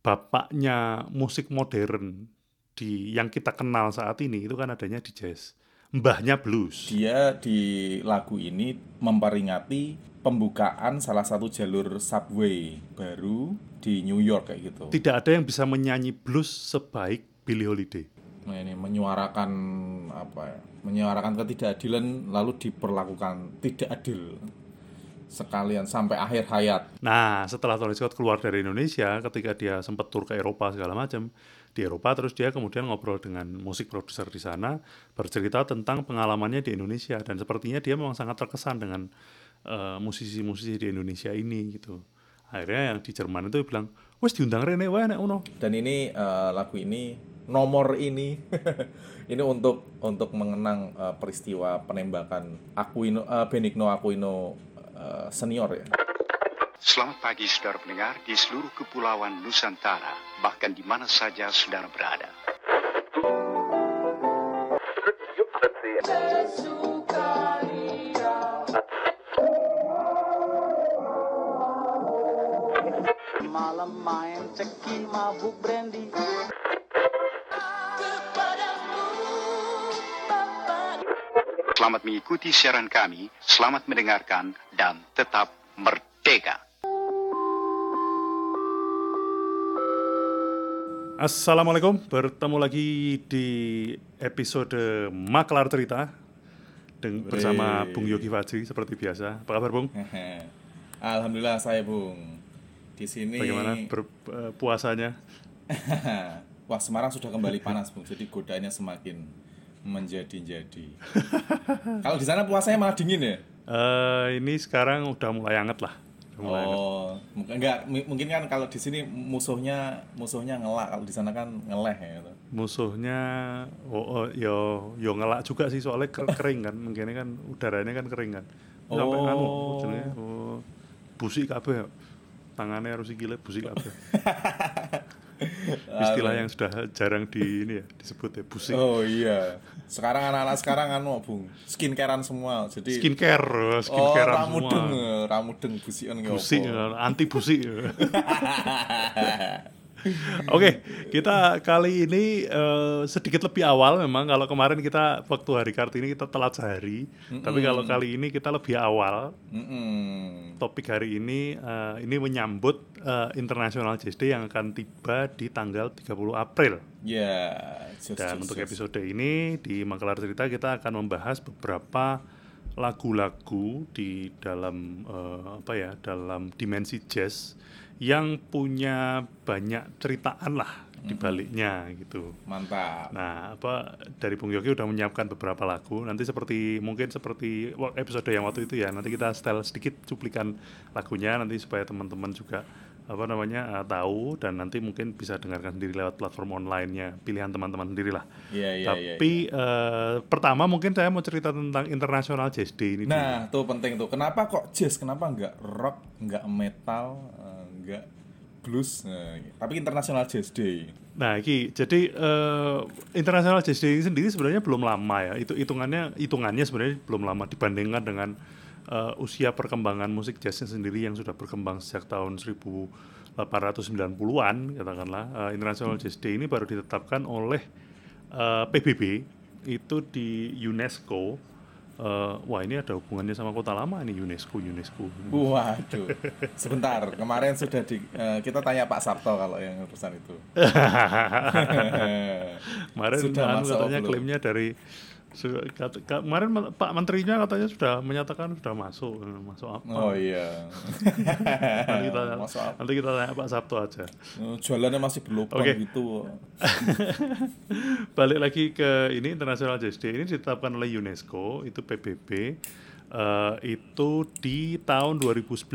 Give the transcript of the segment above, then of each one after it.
bapaknya musik modern di yang kita kenal saat ini itu kan adanya di jazz. Mbahnya blues. Dia di lagu ini memperingati pembukaan salah satu jalur subway baru di New York kayak gitu. Tidak ada yang bisa menyanyi blues sebaik Billie Holiday. Nah, ini menyuarakan apa ya? Menyuarakan ketidakadilan lalu diperlakukan tidak adil sekalian sampai akhir hayat. Nah, setelah Tony Scott keluar dari Indonesia, ketika dia sempat tur ke Eropa segala macam, di Eropa terus dia kemudian ngobrol dengan musik produser di sana, bercerita tentang pengalamannya di Indonesia dan sepertinya dia memang sangat terkesan dengan eh, musisi-musisi di Indonesia ini gitu. Akhirnya yang di Jerman itu bilang, wes diundang Rene wae nek uno. Dan ini eh, lagu ini nomor ini ini untuk untuk mengenang eh, peristiwa penembakan Aquino eh, Benigno Aquino eh, senior ya. Selamat pagi saudara pendengar di seluruh kepulauan Nusantara, bahkan di mana saja saudara berada. Malam main ceki mabuk brandy Selamat mengikuti siaran kami, selamat mendengarkan, dan tetap merdeka. Assalamualaikum, bertemu lagi di episode Maklar Cerita dengan bersama. Bung Yogi Fajri seperti biasa. Apa kabar Bung? Alhamdulillah saya Bung. Di sini Bagaimana ber- eh, puasanya? Wah, Semarang sudah kembali panas, Bung. Jadi godaannya semakin menjadi-jadi. Kalau di sana puasanya malah dingin ya? Eh, ini sekarang udah mulai anget lah. Udah mulai. Oh, mungkin enggak mungkin kan kalau di sini musuhnya musuhnya ngelak, kalau di sana kan ngeleh ya gitu. Musuhnya, oh, oh, yo, yo ngelak juga sih soalnya ker- kering kan, mungkin kan udaranya kan kering kan. Sampai Oh. anu, jenenge, oh, busik kabeh. Tangannya harus gila busik kabeh. Istilah yang sudah jarang di ini ya disebut ya busik. Oh iya. Sekarang anak-anak sekarang anu, Bung. Skincarean semua. Jadi Skincare, Oh, skincare ramudeng, semua. ramudeng busian nggak Busik, apa. anti busik. Oke, kita kali ini eh, sedikit lebih awal memang kalau kemarin kita waktu hari Kartini kita telat sehari, tapi kalau kali ini kita lebih awal. Mm-mm. Topik hari ini eh, ini menyambut eh, International Jazz Day yang akan tiba di tanggal 30 April. Ya, just, Dan just, untuk just. episode ini di Makalar Cerita kita akan membahas beberapa lagu-lagu di dalam eh, apa ya dalam dimensi jazz yang punya banyak ceritaan lah di baliknya gitu. Mantap. Nah, apa dari Bung Yogi udah menyiapkan beberapa lagu. Nanti seperti mungkin seperti episode yang waktu itu ya. Nanti kita setel sedikit cuplikan lagunya nanti supaya teman-teman juga apa namanya eh, tahu dan nanti mungkin bisa dengarkan sendiri lewat platform online-nya pilihan teman-teman sendiri lah. Iya, iya, iya. Tapi eh, pertama mungkin saya mau cerita tentang International Jazz Day ini. dulu. Nah, tuh penting tuh. Kenapa kok jazz? Kenapa nggak rock, nggak metal, eh, nggak blues? Nah, tapi International Jazz Day. Nah, Ki, jadi eh, International Jazz Day sendiri sebenarnya belum lama ya. Itu hitungannya hitungannya sebenarnya belum lama dibandingkan dengan eh, usia perkembangan musik jazznya sendiri yang sudah berkembang sejak tahun 1890-an katakanlah. Eh, International Jazz Day ini baru ditetapkan oleh eh, PBB itu di UNESCO. Eh, wah, ini ada hubungannya sama kota lama ini UNESCO, UNESCO. Waduh, sebentar. Kemarin sudah di eh, kita tanya Pak Sabto kalau yang urusan itu. Kemarin Sudah anu masuk katanya klaimnya dari kemarin Pak Menterinya katanya sudah menyatakan sudah masuk masuk apa Oh iya. nanti kita Masuk apa? nanti kita tanya Pak Sabto aja Eh, Jualannya masih berlubang Oke. gitu. balik lagi ke ini International Jazz Day ini ditetapkan oleh UNESCO itu PBB eh, itu di tahun 2011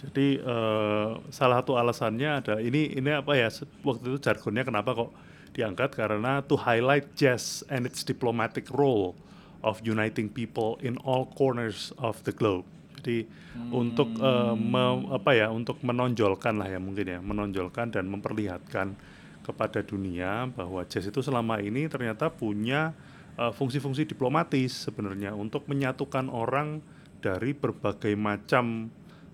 jadi eh, salah satu alasannya ada ini ini apa ya waktu itu jargonnya kenapa kok diangkat karena to highlight jazz and its diplomatic role of uniting people in all corners of the globe. Jadi untuk eh, me- apa ya untuk menonjolkan lah ya mungkin ya menonjolkan dan memperlihatkan kepada dunia bahwa jazz itu selama ini ternyata punya eh, fungsi-fungsi diplomatis sebenarnya untuk menyatukan orang dari berbagai macam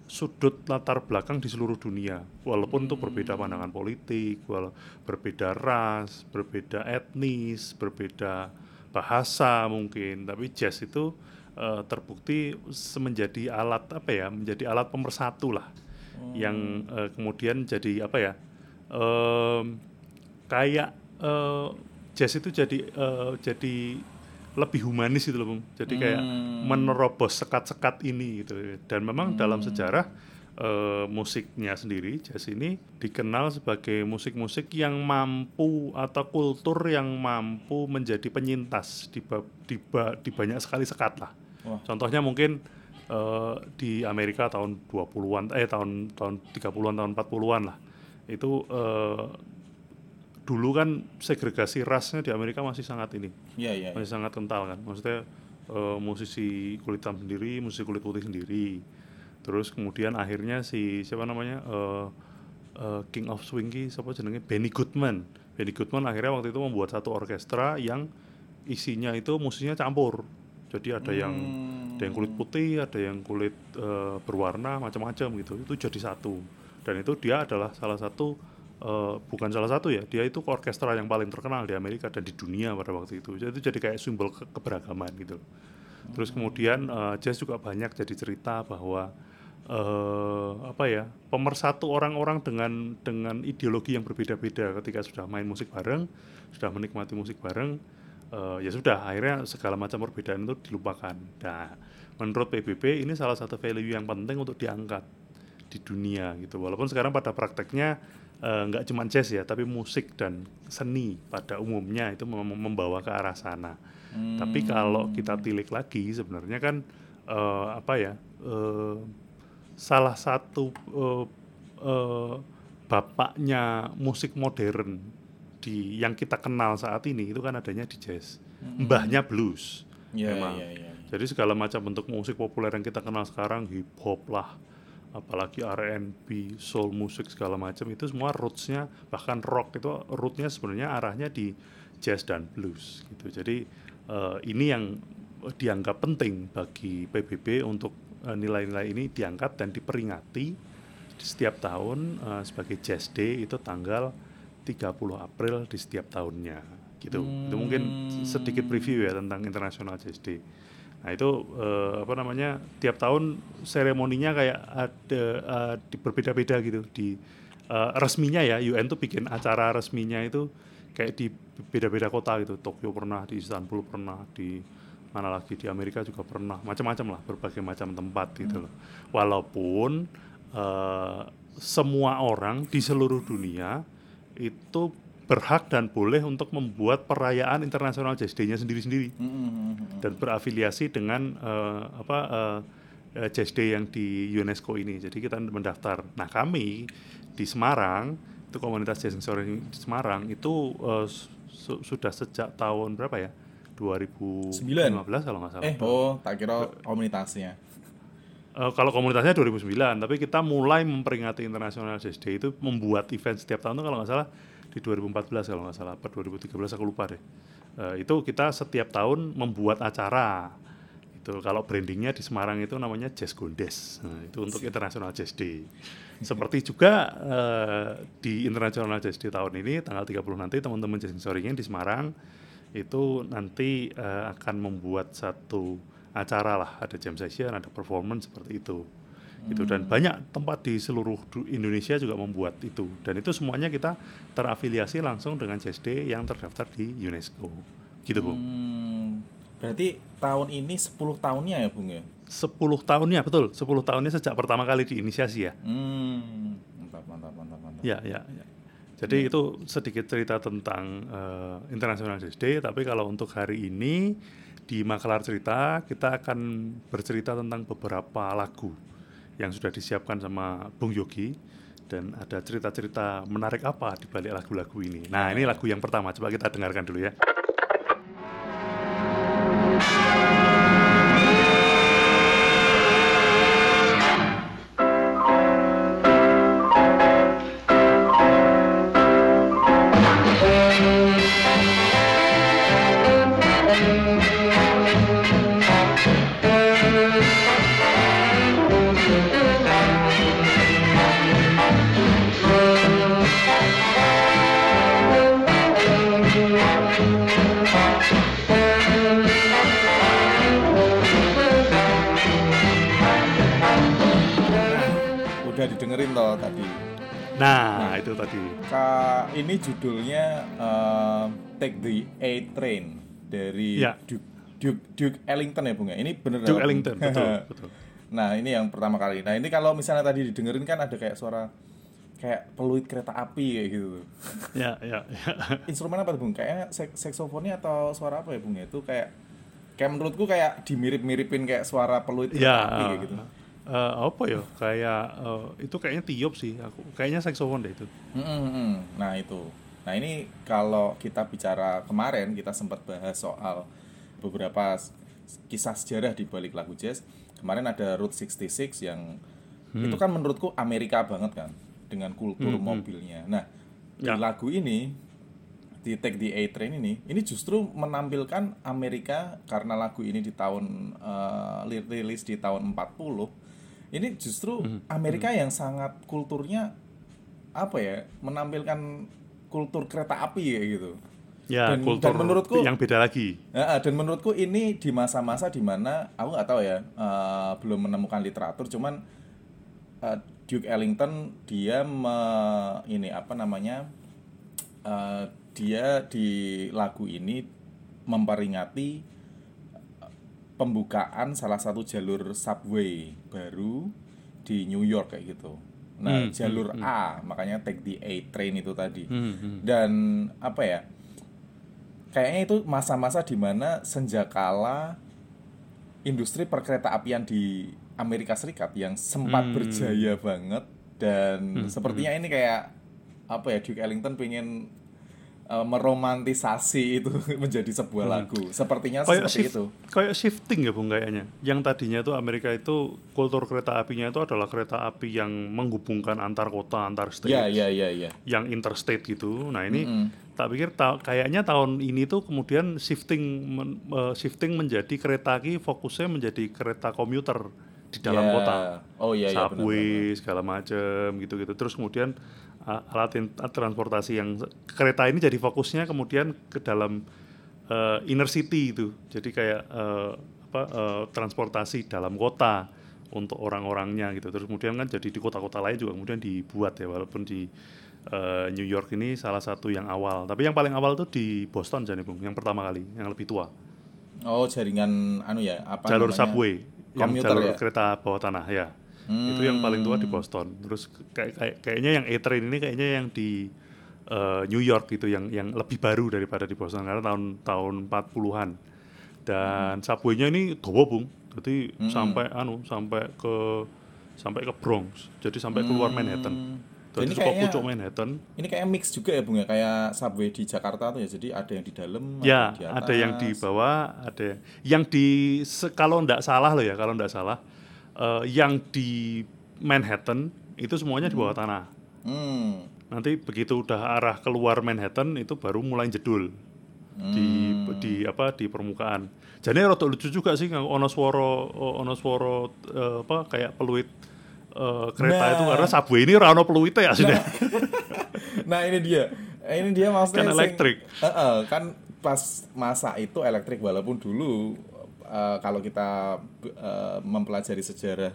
sudut latar belakang di seluruh dunia. Walaupun itu berbeda pandangan politik wala- berbeda ras berbeda etnis berbeda bahasa mungkin. Tapi jazz itu eh, terbukti menjadi alat apa ya menjadi alat pemersatu lah. Yang eh, kemudian jadi apa ya em, kayak eh, jazz itu jadi eh, jadi lebih humanis gitu loh Bung. Jadi kayak menerobos sekat-sekat ini gitu. Dan memang dalam sejarah eh, musiknya sendiri jazz ini dikenal sebagai musik-musik yang mampu atau kultur yang mampu menjadi penyintas di ba- di, ba- di banyak sekali sekat lah. Wah. Contohnya mungkin eh, di Amerika tahun 20-an eh tahun tahun 30-an tahun 40-an lah. Itu eh, dulu kan segregasi rasnya di Amerika masih sangat ini Iya, iya. iya. masih sangat kental kan. Maksudnya eh, musisi kulit hitam sendiri musisi kulit putih sendiri. Terus kemudian akhirnya si siapa namanya eh, eh, King of Swing ki siapa jenenge? Benny Goodman. Benny Goodman akhirnya waktu itu membuat satu orkestra yang isinya itu musiknya campur. Jadi ada yang ada yang kulit putih ada yang kulit eh, berwarna macam-macam gitu. Itu jadi satu. Dan itu dia adalah salah satu eh, bukan salah satu ya dia itu orkestra yang paling terkenal di Amerika dan di dunia pada waktu itu. Jadi itu jadi kayak simbol ke- keberagaman gitu terus kemudian eh, jazz juga banyak jadi cerita bahwa eh apa ya pemersatu orang-orang dengan dengan ideologi yang berbeda-beda. Ketika sudah main musik bareng sudah menikmati musik bareng eh, ya sudah akhirnya segala macam perbedaan itu dilupakan. Nah menurut PBB ini salah satu value yang penting untuk diangkat di dunia gitu. Walaupun sekarang pada prakteknya eh, nggak cuma jazz ya tapi musik dan seni pada umumnya itu mem- membawa ke arah sana. Tapi kalau kita tilik lagi sebenarnya kan eh, apa ya eh, salah satu eh, eh, bapaknya musik modern di yang kita kenal saat ini itu kan adanya di jazz. Mbahnya blues. Iya, memang. iya, iya. Jadi segala macam bentuk musik populer yang kita kenal sekarang hip hop lah, apalagi R&B, soul musik segala macam itu semua rootsnya bahkan rock itu rootnya sebenarnya arahnya di jazz dan blues gitu. Jadi eh, ini yang dianggap penting bagi PBB untuk eh, nilai-nilai ini diangkat dan diperingati di setiap tahun eh, sebagai Jazz Day itu tanggal 30 April di setiap tahunnya gitu. Itu mungkin sedikit preview ya tentang International Jazz Day. Nah itu eh, apa namanya tiap tahun seremoninya kayak ada di berbeda-beda gitu. Di eh, resminya ya UN tuh bikin acara resminya itu kayak di beda-beda kota gitu. Tokyo pernah di Istanbul pernah di mana lagi di Amerika juga pernah. Macam-macam lah berbagai macam tempat gitu loh. Walaupun eh, semua orang di seluruh dunia itu berhak dan boleh untuk membuat perayaan internasional Jazz Day-nya sendiri-sendiri dan berafiliasi dengan eh, apa eh, eh, Jazz Day yang di UNESCO ini. Jadi kita mendaftar. Nah kami di Semarang itu komunitas Jazz Sensori di Semarang itu eh, su- sudah sejak tahun berapa ya? 2015 kalau nggak salah. Eh, oh, tak kira komunitasnya. Eh, kalau komunitasnya 2009, tapi kita mulai memperingati International Jazz Day itu membuat event setiap tahun tuh kalau nggak salah di 2014 kalau nggak salah, apa 2013 aku lupa deh. Eh, itu kita setiap tahun membuat acara. Itu kalau brandingnya di Semarang itu namanya Jazz Gondes. Nah, itu untuk International Jazz Day. Seperti juga eh, di International Jazz Day tahun ini tanggal 30 nanti teman-teman Jazz Sensory di Semarang itu nanti eh, akan membuat satu acara lah, ada jam session, ada performance seperti itu. Gitu dan banyak tempat di seluruh Indonesia juga membuat itu dan itu semuanya kita terafiliasi langsung dengan Day yang terdaftar di UNESCO. Gitu, Bung. Hmm, berarti tahun ini 10 tahunnya ya, Bung ya? 10 tahunnya betul, 10 tahunnya sejak pertama kali diinisiasi ya. Hmm, mantap, mantap, mantap, mantap. Ya, ya, ya. Jadi itu sedikit cerita tentang eh, International Day, tapi kalau untuk hari ini di Makalar Cerita kita akan bercerita tentang beberapa lagu yang sudah disiapkan sama Bung Yogi dan ada cerita-cerita menarik apa di balik lagu-lagu ini. Nah, ini lagu yang pertama, coba kita dengarkan dulu ya. Dari Ya. Duke, Duke Duke Ellington ya Bung ya. Ini bener Duke? Ellington, betul, betul. Nah, ini yang pertama kali. Nah, ini kalau misalnya tadi didengerin kan ada kayak suara kayak peluit kereta api kayak gitu. Ya, ya, ya. Instrumen apa Bung? Kayaknya sek- saksofonnya atau suara apa ya, Bung? ya? Itu kayak kayak menurutku kayak dimirip-miripin kayak suara peluit kereta Ya, api kayak gitu. eh, apa ya? Kayak eh, itu kayaknya tiup sih aku. Kayaknya saxophone deh itu. Mm-mm. Nah itu. Nah ini kalau kita bicara kemarin kita sempat bahas soal beberapa kisah sejarah di balik lagu jazz. Kemarin ada Route 66 yang itu kan menurutku Amerika banget kan dengan kultur mobilnya. Nah di Ya. lagu ini di Take the A Train ini ini justru menampilkan Amerika karena lagu ini di tahun li- rilis di tahun 40 ini justru Amerika yang sangat kulturnya apa ya menampilkan kultur kereta api ya gitu Ya, Dan- kultur dan menurutku- yang beda lagi. Ya, dan menurutku ini di masa-masa di mana aku nggak tahu ya eh, belum menemukan literatur cuman eh, Duke Ellington dia me- ini apa namanya eh, dia di lagu ini memperingati pembukaan salah satu jalur subway baru di New York kayak gitu. Nah, Hmm, jalur A, makanya take the A train itu tadi. Hmm, hmm. Dan apa ya? Kayaknya itu masa-masa di mana senjakala industri perkereta apian di Amerika Serikat yang sempat Hmm. berjaya banget dan sepertinya ini kayak apa ya Duke Ellington pengen uh, meromantisasi itu menjadi sebuah lagu. Sepertinya Kayak seperti shift, itu. kayak shifting ya bung kayaknya. Yang tadinya itu Amerika itu kultur kereta apinya itu adalah kereta api yang menghubungkan antar kota, antar state, Ya, ya, ya, ya. yang interstate gitu. Nah ini Mm-mm. tak pikir ta- kayaknya tahun ini tuh kemudian shifting men- eh, shifting menjadi kereta ki fokusnya menjadi kereta komuter di dalam Ya. kota. Oh iya, iya, benar, subway segala macam gitu-gitu. Terus kemudian uh, alat transportasi yang kereta ini jadi fokusnya kemudian ke dalam uh, inner city itu. Jadi kayak uh, apa uh, transportasi dalam kota untuk orang-orangnya gitu. Terus kemudian kan jadi di kota-kota lain juga kemudian dibuat ya walaupun di uh, New York ini salah satu yang awal. Tapi yang paling awal tuh di Boston jadi Bung, yang pertama kali, yang lebih tua. Oh, jaringan anu ya, apa jalur namanya? subway yang jalur ya? kereta bawah tanah ya itu yang paling tua di Hmm. Boston terus kayak, kayak kayaknya yang A-Train ini kayaknya yang di eh, New York gitu yang yang lebih baru daripada di Boston karena tahun tahun 40-an dan subway-nya ini dawa bung jadi Hmm. sampai anu sampai ke sampai ke Bronx jadi sampai keluar Manhattan Hmm. jadi Ini kayaknya- pucuk Manhattan Ini kayak mix juga ya Bung ya, kayak subway di Jakarta tuh ya. Jadi ada yang di dalam, Ya, di ada yang di atas. bawah, ada yang di se- kalau ndak salah loh ya, kalau ndak salah, eh, yang di Manhattan itu semuanya di bawah tanah. Hmm. Nanti begitu udah arah keluar Manhattan itu baru mulai jedul di Hmm. di apa di permukaan. Jadi rada lucu juga sih ono swara ono swara eh, apa kayak peluit eh, kereta Nah. itu karena subway ini ora ono peluitnya ya sudah. Nah ini dia, ini dia maksudnya Kan elektrik. Heeh, kan pas masa itu elektrik walaupun dulu eh, kalau kita eh, mempelajari sejarah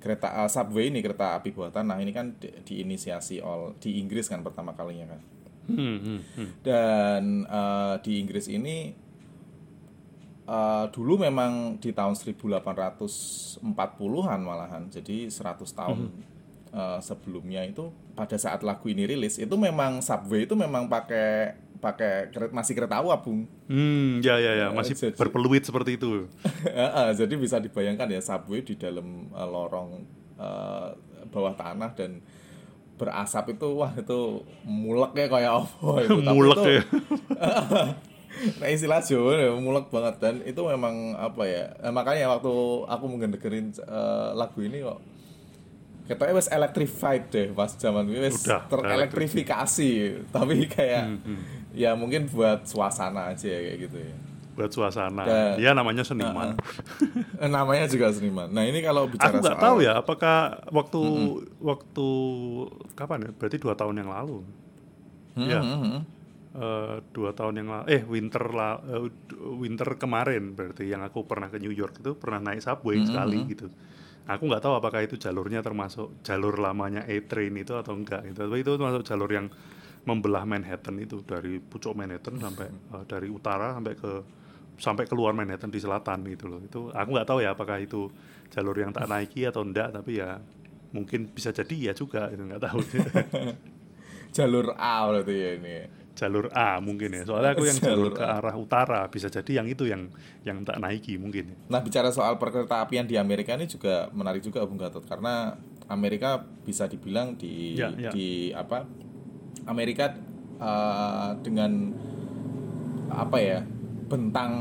kereta eh, subway ini kereta api bawah tanah ini kan di- diinisiasi oleh di Inggris kan pertama kalinya kan. Hmm, hmm, hmm. Dan eh, di Inggris ini eh, dulu memang di tahun 1840-an malahan. Jadi 100 tahun eh, sebelumnya itu pada saat lagu ini rilis itu memang subway itu memang pakai pakai keret- masih kereta uap, Bung. Hmm, ya ya ya, masih jadi- berpeluit seperti itu. Jadi bisa dibayangkan ya subway di dalam eh, lorong eh, bawah tanah dan berasap itu wah itu mulek ya kayak apa itu Tapi Mulek itu- ya. nah istilah Jawa ya mulek banget dan itu memang apa ya eh, makanya waktu aku mendengerin eh, lagu ini kok katanya wes electrified deh pas zaman ini wes terelektrifikasi tapi kayak Hmm, ya mungkin buat suasana aja ya kayak gitu ya buat suasana. Dan- Dia namanya seniman. Eh, namanya juga seniman nah ini kalau bicara Aku nggak soal tahu ya apakah waktu waktu kapan ya? Berarti dua tahun yang lalu. Hmm, Ya. hmm, hmm. Eh, dua tahun yang lalu. Eh winter la, eh, winter kemarin berarti yang aku pernah ke New York itu pernah naik subway Hmm, sekali gitu. Aku nggak tahu apakah itu jalurnya termasuk jalur lamanya A-Train itu atau enggak. Itu tapi itu termasuk jalur yang membelah Manhattan itu dari pucuk Manhattan sampai eh, dari utara sampai ke sampai keluar Manhattan di selatan gitu loh. Itu aku nggak tahu ya apakah itu jalur yang tak naiki atau enggak, tapi ya mungkin bisa jadi ya juga itu nggak tahu. jalur A berarti ya ini jalur A mungkin ya. Soalnya aku yang jalur Jalur ke arah utara bisa jadi yang itu yang yang tak naiki mungkin. ya. Nah bicara soal perkereta apian di Amerika ini juga menarik juga Bung Gatot karena Amerika bisa dibilang di Ya, ya. di apa Amerika eh, dengan apa ya bentang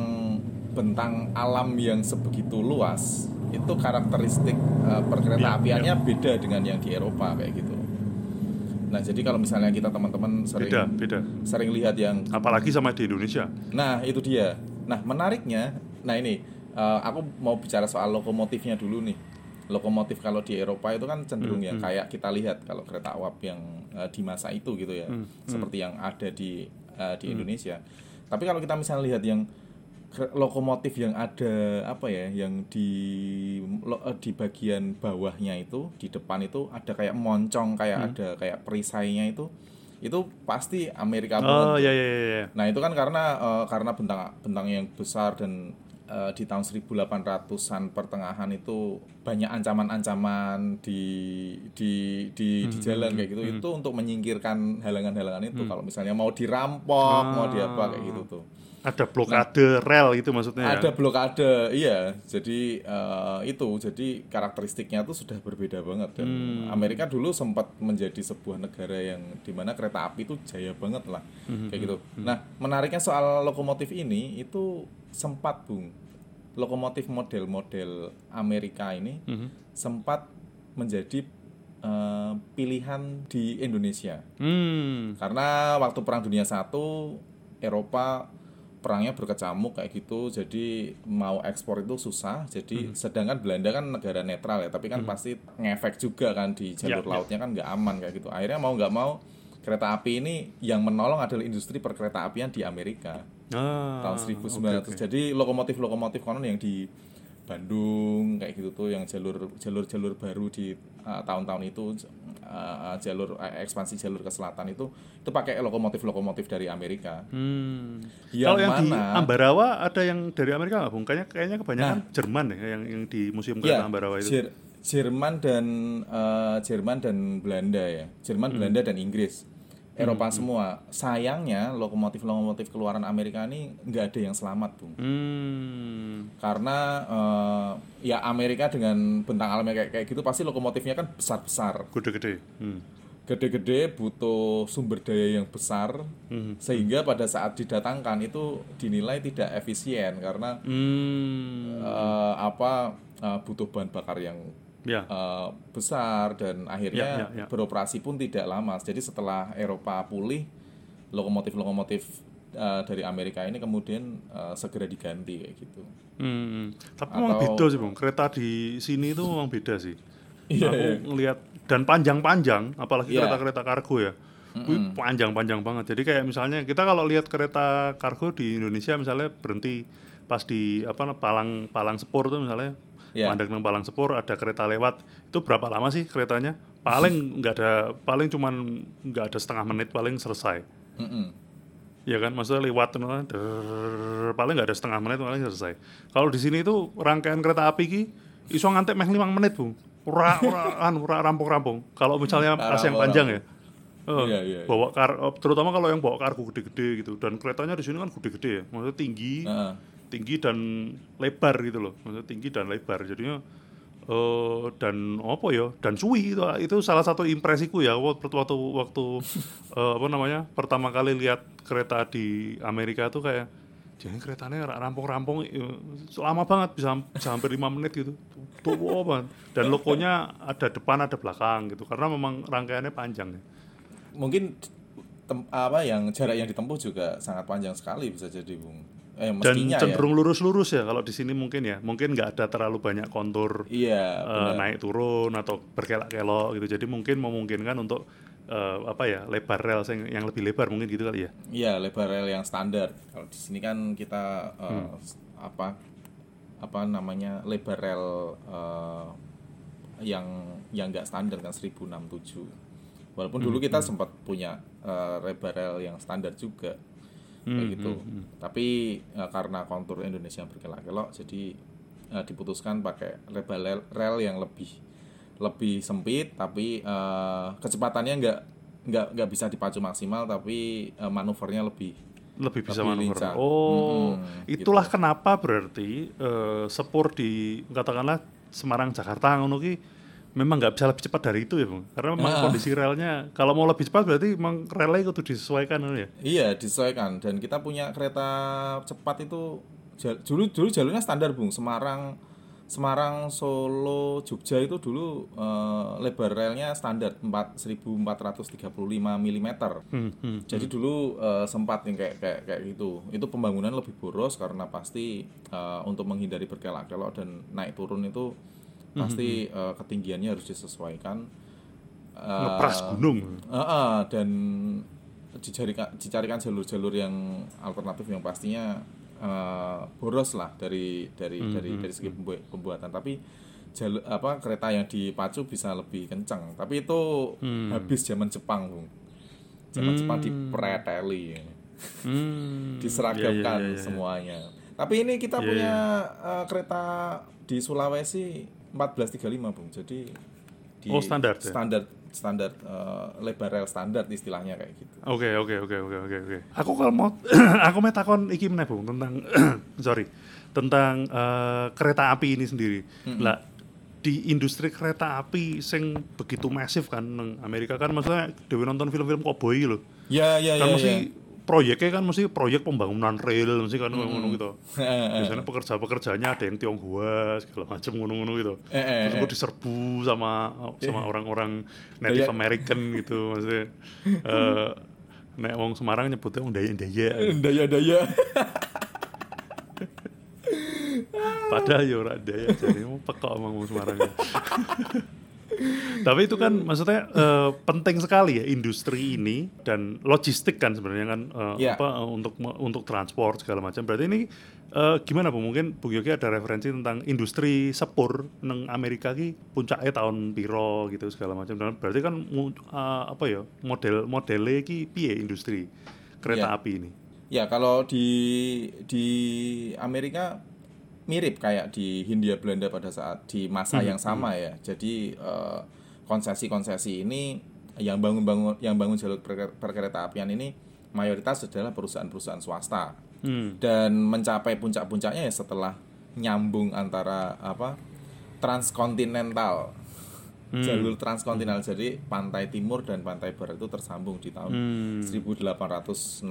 bentang alam yang sebegitu luas itu karakteristik eh, perkereta Ya, apiannya beda dengan yang di Eropa kayak gitu. Nah jadi kalau misalnya kita teman-teman sering Beda, beda. sering lihat yang Apalagi sama di Indonesia. Nah, itu dia. Nah, menariknya, nah ini eh, aku mau bicara soal lokomotifnya dulu nih. Lokomotif kalau di Eropa itu kan cenderung ya kayak kita lihat kalau kereta uap yang eh, di masa itu gitu ya, seperti yang ada di eh, di Indonesia. Tapi kalau kita misalnya lihat yang lokomotif yang ada apa ya, yang di lo- eh, di bagian bawahnya itu, di depan itu ada kayak moncong, kayak ada kayak perisainya itu, itu pasti Amerika Oh banget. ya ya ya. ya. Nah itu kan karena eh, karena bentang bentang yang besar dan eh, di tahun 1800-an pertengahan itu banyak ancaman-ancaman di di di, di jalan kayak gitu. itu untuk menyingkirkan halangan-halangan itu. Kalau misalnya mau dirampok mau diapa kayak gitu tuh. Ada blokade rel itu maksudnya ada ya. blokade iya. Jadi eh, itu jadi karakteristiknya tuh sudah berbeda banget. Dan Hmm. Amerika dulu sempat menjadi sebuah negara yang di mana kereta api itu jaya banget lah Hmm, kayak gitu. nah menariknya soal lokomotif ini itu sempat bung lokomotif model-model Amerika ini Hmm. sempat menjadi eh, pilihan di Indonesia Hmm. karena waktu Perang Dunia Satu Eropa perangnya berkecamuk kayak gitu jadi mau ekspor itu susah jadi sedangkan Belanda kan negara netral ya tapi kan pasti ngefek juga kan di jalur Ya, ya. lautnya kan nggak aman kayak gitu akhirnya mau nggak mau kereta api ini yang menolong adalah industri perkereta apian di Amerika Ah, tahun 1900 oke, oke. jadi lokomotif-lokomotif konon yang di Bandung kayak gitu tuh yang jalur jalur jalur baru di uh, tahun-tahun itu uh, jalur uh, ekspansi jalur ke selatan itu itu pakai lokomotif-lokomotif dari Amerika Hmm. Yang Kalau yang di? Ambarawa ada yang dari Amerika nggak, Bung? Kayaknya, kayaknya kebanyakan Jerman ya yang yang di museum kereta Ya, Ambarawa itu. Jer- Jerman dan eh, Jerman dan Belanda ya. Jerman, Hmm. Belanda dan Inggris. Eropa semua. Sayangnya lokomotif-lokomotif keluaran Amerika ini nggak ada yang selamat, Bung. Hmm. Karena eh, ya Amerika dengan bentang alamnya kayak kayak gitu pasti lokomotifnya kan besar-besar. Gede-gede. Hmm. Gede-gede butuh sumber daya yang besar Hmm. sehingga pada saat didatangkan itu dinilai tidak efisien karena Hmm. eh, apa eh, butuh bahan bakar yang Ya. eh, besar dan akhirnya Ya, ya, ya. beroperasi pun tidak lama. Jadi setelah Eropa pulih, lokomotif-lokomotif eh, dari Amerika ini kemudian eh, segera diganti kayak gitu. Hmm. Tapi memang beda sih, Bung. Kereta di sini itu memang beda sih. Iya, Aku iya. ngelihat dan panjang-panjang, apalagi Iya. kereta-kereta kargo ya. Wih, panjang-panjang banget. Jadi kayak misalnya kita kalau lihat kereta kargo di Indonesia misalnya berhenti pas di apa palang palang sepur tuh misalnya Iya. mandek nang palang sepur ada kereta lewat itu berapa lama sih keretanya paling nggak ada paling cuman nggak ada setengah menit paling selesai Mm-mm. ya kan maksudnya lewat der, paling nggak ada setengah menit paling selesai kalau di sini itu rangkaian kereta api ki iso ngantek meh 5 menit bu ora ora ora rampung-rampung kalau misalnya pas yang panjang ya Eh, Iya, iya, iya. bawa kar terutama kalau yang bawa kargo gede-gede gitu dan keretanya di sini kan gede-gede ya maksudnya tinggi Heeh. Tinggi dan lebar gitu loh. Maksudnya tinggi dan lebar. Jadinya eh dan apa ya? Dan suwi itu itu salah satu impresiku ya. Waktu waktu waktu eh, apa namanya? Pertama kali lihat kereta di Amerika tuh kayak jadi keretanya ra- rampung-rampung eh, lama banget bisa, bisa hampir lima menit gitu. Tuh banget dan logonya ada depan ada belakang gitu. Karena memang rangkaiannya panjang ya. Mungkin tem- apa yang jarak yang ditempuh juga sangat panjang sekali bisa jadi, Bung. Eh dan mestinya ya. cenderung lurus-lurus ya kalau di sini mungkin ya mungkin nggak ada terlalu banyak kontur Iya, benar. naik turun atau berkelok-kelok gitu jadi mungkin memungkinkan untuk eh, apa ya lebar rel yang, yang lebih lebar mungkin gitu kali ya Iya, lebar rel yang standar. Kalau di sini kan kita eh, Hmm. apa apa namanya lebar rel eh, yang yang nggak standar kan 1067 walaupun dulu kita sempat punya eh, lebar rel yang standar juga kayak gitu tapi eh, karena kontur Indonesia yang berkelok-kelok jadi eh, diputuskan pakai rel, rel yang lebih lebih sempit tapi eh, kecepatannya nggak nggak nggak bisa dipacu maksimal tapi eh, manuvernya lebih lebih bisa Lebih manuver. lincah. Oh, Mm-mm, itulah kenapa berarti eh, sepur di katakanlah Semarang Jakarta ngono ki memang nggak bisa lebih cepat dari itu ya, Bang. Karena memang Ah. kondisi relnya kalau mau lebih cepat berarti memang relnya itu disesuaikan ya. Iya disesuaikan dan kita punya kereta cepat itu dulu dulu jalurnya standar bung Semarang Semarang Solo Jogja itu dulu eh, lebar relnya standar 4 1435 mm. Hmm, hmm. Jadi dulu eh, sempat yang kayak kayak kayak gitu. Itu pembangunan lebih boros karena pasti eh, untuk menghindari berkelok-kelok dan naik turun itu pasti eh, ketinggiannya harus disesuaikan. Eh, Ngepras gunung. Heeh, dan dicarikan dicarikan jalur-jalur yang alternatif yang pastinya eh, boros lah dari dari dari dari segi pembu- pembuatan. Tapi jalur apa kereta yang dipacu bisa lebih kencang tapi itu habis zaman Jepang Bung zaman Jepang dipreteli. Hmm. diseragamkan Iya, iya, iya, iya. semuanya. Tapi ini kita Iya, punya eh, kereta di Sulawesi 1435 Bung jadi di Oh, standar ya? standar standar eh, lebar rel standar istilahnya kayak gitu Oke oke oke oke oke oke. Aku kalau mau aku mau takon iki meneh Bung tentang sorry tentang eh, kereta api ini sendiri. Lah di industri kereta api sing begitu masif kan nang Amerika kan maksudnya dewe nonton film-film cowboy lho. ya ya kan ya, mesti ya. Proyeknya kan mesti proyek pembangunan rel mesti kan ngono gitu. Biasanya pekerja-pekerjanya ada yang Tionghoa segala macam ngono-ngono gitu. Terus gue diserbu sama sama orang-orang Native American gitu maksudnya. eh nek wong Semarang nyebutnya wong daya-daya. daya-daya Padahal ya ora daya jadi mau pekok wong Semarang. Tapi itu kan maksudnya eh, penting sekali ya industri ini dan logistik kan sebenarnya kan eh, Iya. apa eh, untuk untuk transport segala macam. Berarti ini eh, gimana Bu? Mungkin Bu Yogi ada referensi tentang industri sepur neng Amerika ki puncaknya tahun piro gitu segala macam. Dan berarti kan eh, apa ya model modelnya ki piye industri kereta Iya. api ini? Ya kalau di di Amerika mirip kayak di Hindia Belanda pada saat di masa yang sama ya. Jadi eh, konsesi-konsesi ini yang bangun-bangun yang bangun jalur perke- perkereta apian ini mayoritas adalah perusahaan-perusahaan swasta. Hmm. Dan mencapai puncak-puncaknya ya setelah nyambung antara apa transkontinental jalur transkontinental jadi pantai timur dan pantai barat itu tersambung di tahun Hmm. 1862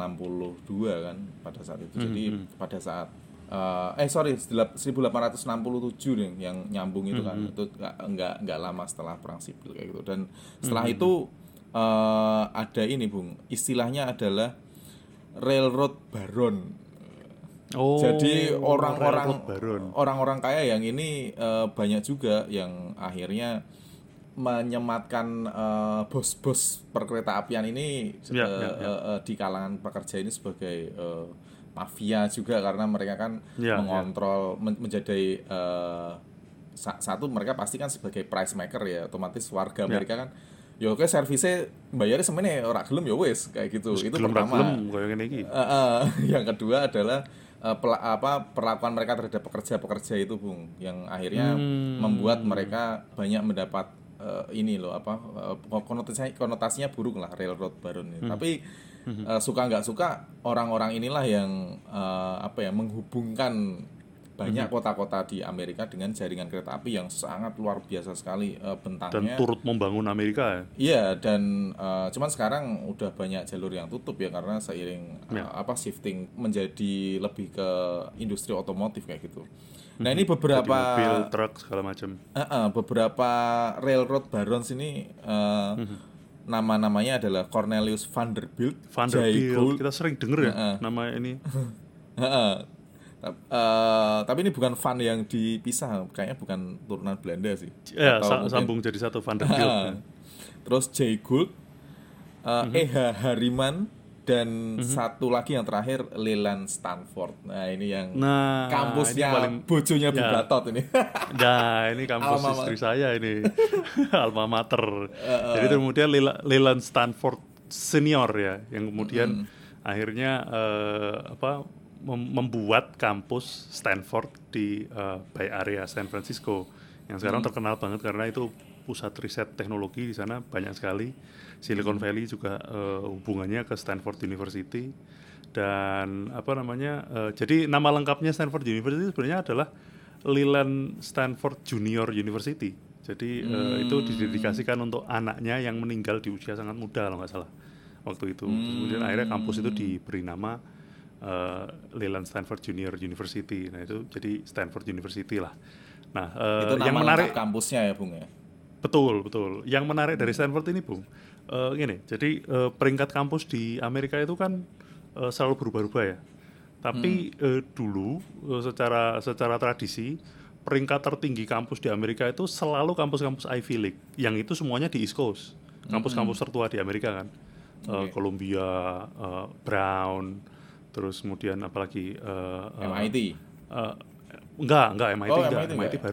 kan pada saat itu. Jadi pada saat eh, eh sorry 1887 nih yang nyambung itu kan. Itu nggak nggak nggak lama setelah perang sipil kayak gitu. Dan setelah itu eh, ada ini bung. Istilahnya adalah railroad baron. Oh, jadi orang-orang orang-orang kaya yang ini eh, banyak juga yang akhirnya menyematkan eh, bos-bos perkereta apian ini Ya, eh, ya, ya. eh, eh, di kalangan pekerja ini sebagai eh, mafia juga karena mereka kan Ya, mengontrol men- menjadi sa- satu mereka pasti kan sebagai price maker ya otomatis warga Amerika kan ya oke servisnya bayarnya semuanya orang gelem ya wes kayak gitu itu Gelem ra pertama gelem, iki. Eh, eh, yang kedua adalah eh, pela- apa perlakuan mereka terhadap pekerja-pekerja itu, Bung, yang akhirnya Hmm. membuat mereka banyak mendapat eh, ini loh apa eh, konotasinya konotasinya buruk lah railroad baron Hmm. ini. Eh, suka nggak suka orang-orang inilah yang eh, apa ya menghubungkan banyak Hmm. kota-kota di Amerika dengan jaringan kereta api yang sangat luar biasa sekali dan bentangnya. turut membangun Amerika ya. Iya dan eh, cuman sekarang udah banyak jalur yang tutup ya karena seiring Ya. apa shifting menjadi lebih ke industri otomotif kayak gitu. Nah ini beberapa mobil, truk segala macam. eh, eh, beberapa railroad barons ini eh, nama-namanya adalah Cornelius Vanderbilt, Vanderbilt, kita sering denger ya Heeh. nama ini. Heeh. Tap- eh, tapi ini bukan Van yang dipisah, kayaknya bukan turunan Belanda sih. Ya, Atau sa- mungkin- sambung jadi satu Vanderbilt. Ah. Terus Jay Gould, uh, Mhm. E.H. Hariman, dan satu lagi yang terakhir Leland Stanford. Nah, ini yang Nah, kampusnya ini paling- bojonya Bu ya. Gatot ini. Nah, ini kampus Alma istri saya ini. Alma mater. Jadi kemudian Leland Stanford senior ya, yang kemudian akhirnya eh, apa mem- membuat kampus Stanford di eh, Bay Area San Francisco yang sekarang terkenal banget karena itu pusat riset teknologi di sana banyak sekali. Silicon Valley juga eh, hubungannya ke Stanford University. Dan apa namanya eh, jadi nama lengkapnya Stanford University sebenarnya adalah Leland Stanford Junior University. Jadi eh, itu didedikasikan untuk anaknya yang meninggal di usia sangat muda kalau nggak salah waktu itu. Terus kemudian akhirnya kampus itu diberi nama eh, Leland Stanford Junior University. Nah itu jadi Stanford University lah. Nah eh, itu nama yang menarik kampusnya ya, Bung ya. Betul, betul. Yang menarik dari Stanford ini, Bung, eh, gini, jadi eh, peringkat kampus di Amerika itu kan eh, selalu berubah-ubah ya. Tapi eh, dulu eh, secara secara tradisi peringkat tertinggi kampus di Amerika itu selalu kampus-kampus Ivy League, yang itu semuanya di East Coast, kampus-kampus tertua di Amerika kan, Eh, Columbia, eh, Brown, terus kemudian apalagi eh, eh, MIT. eh, enggak, enggak MIT Oh, enggak, MIT MIT, enggak ya?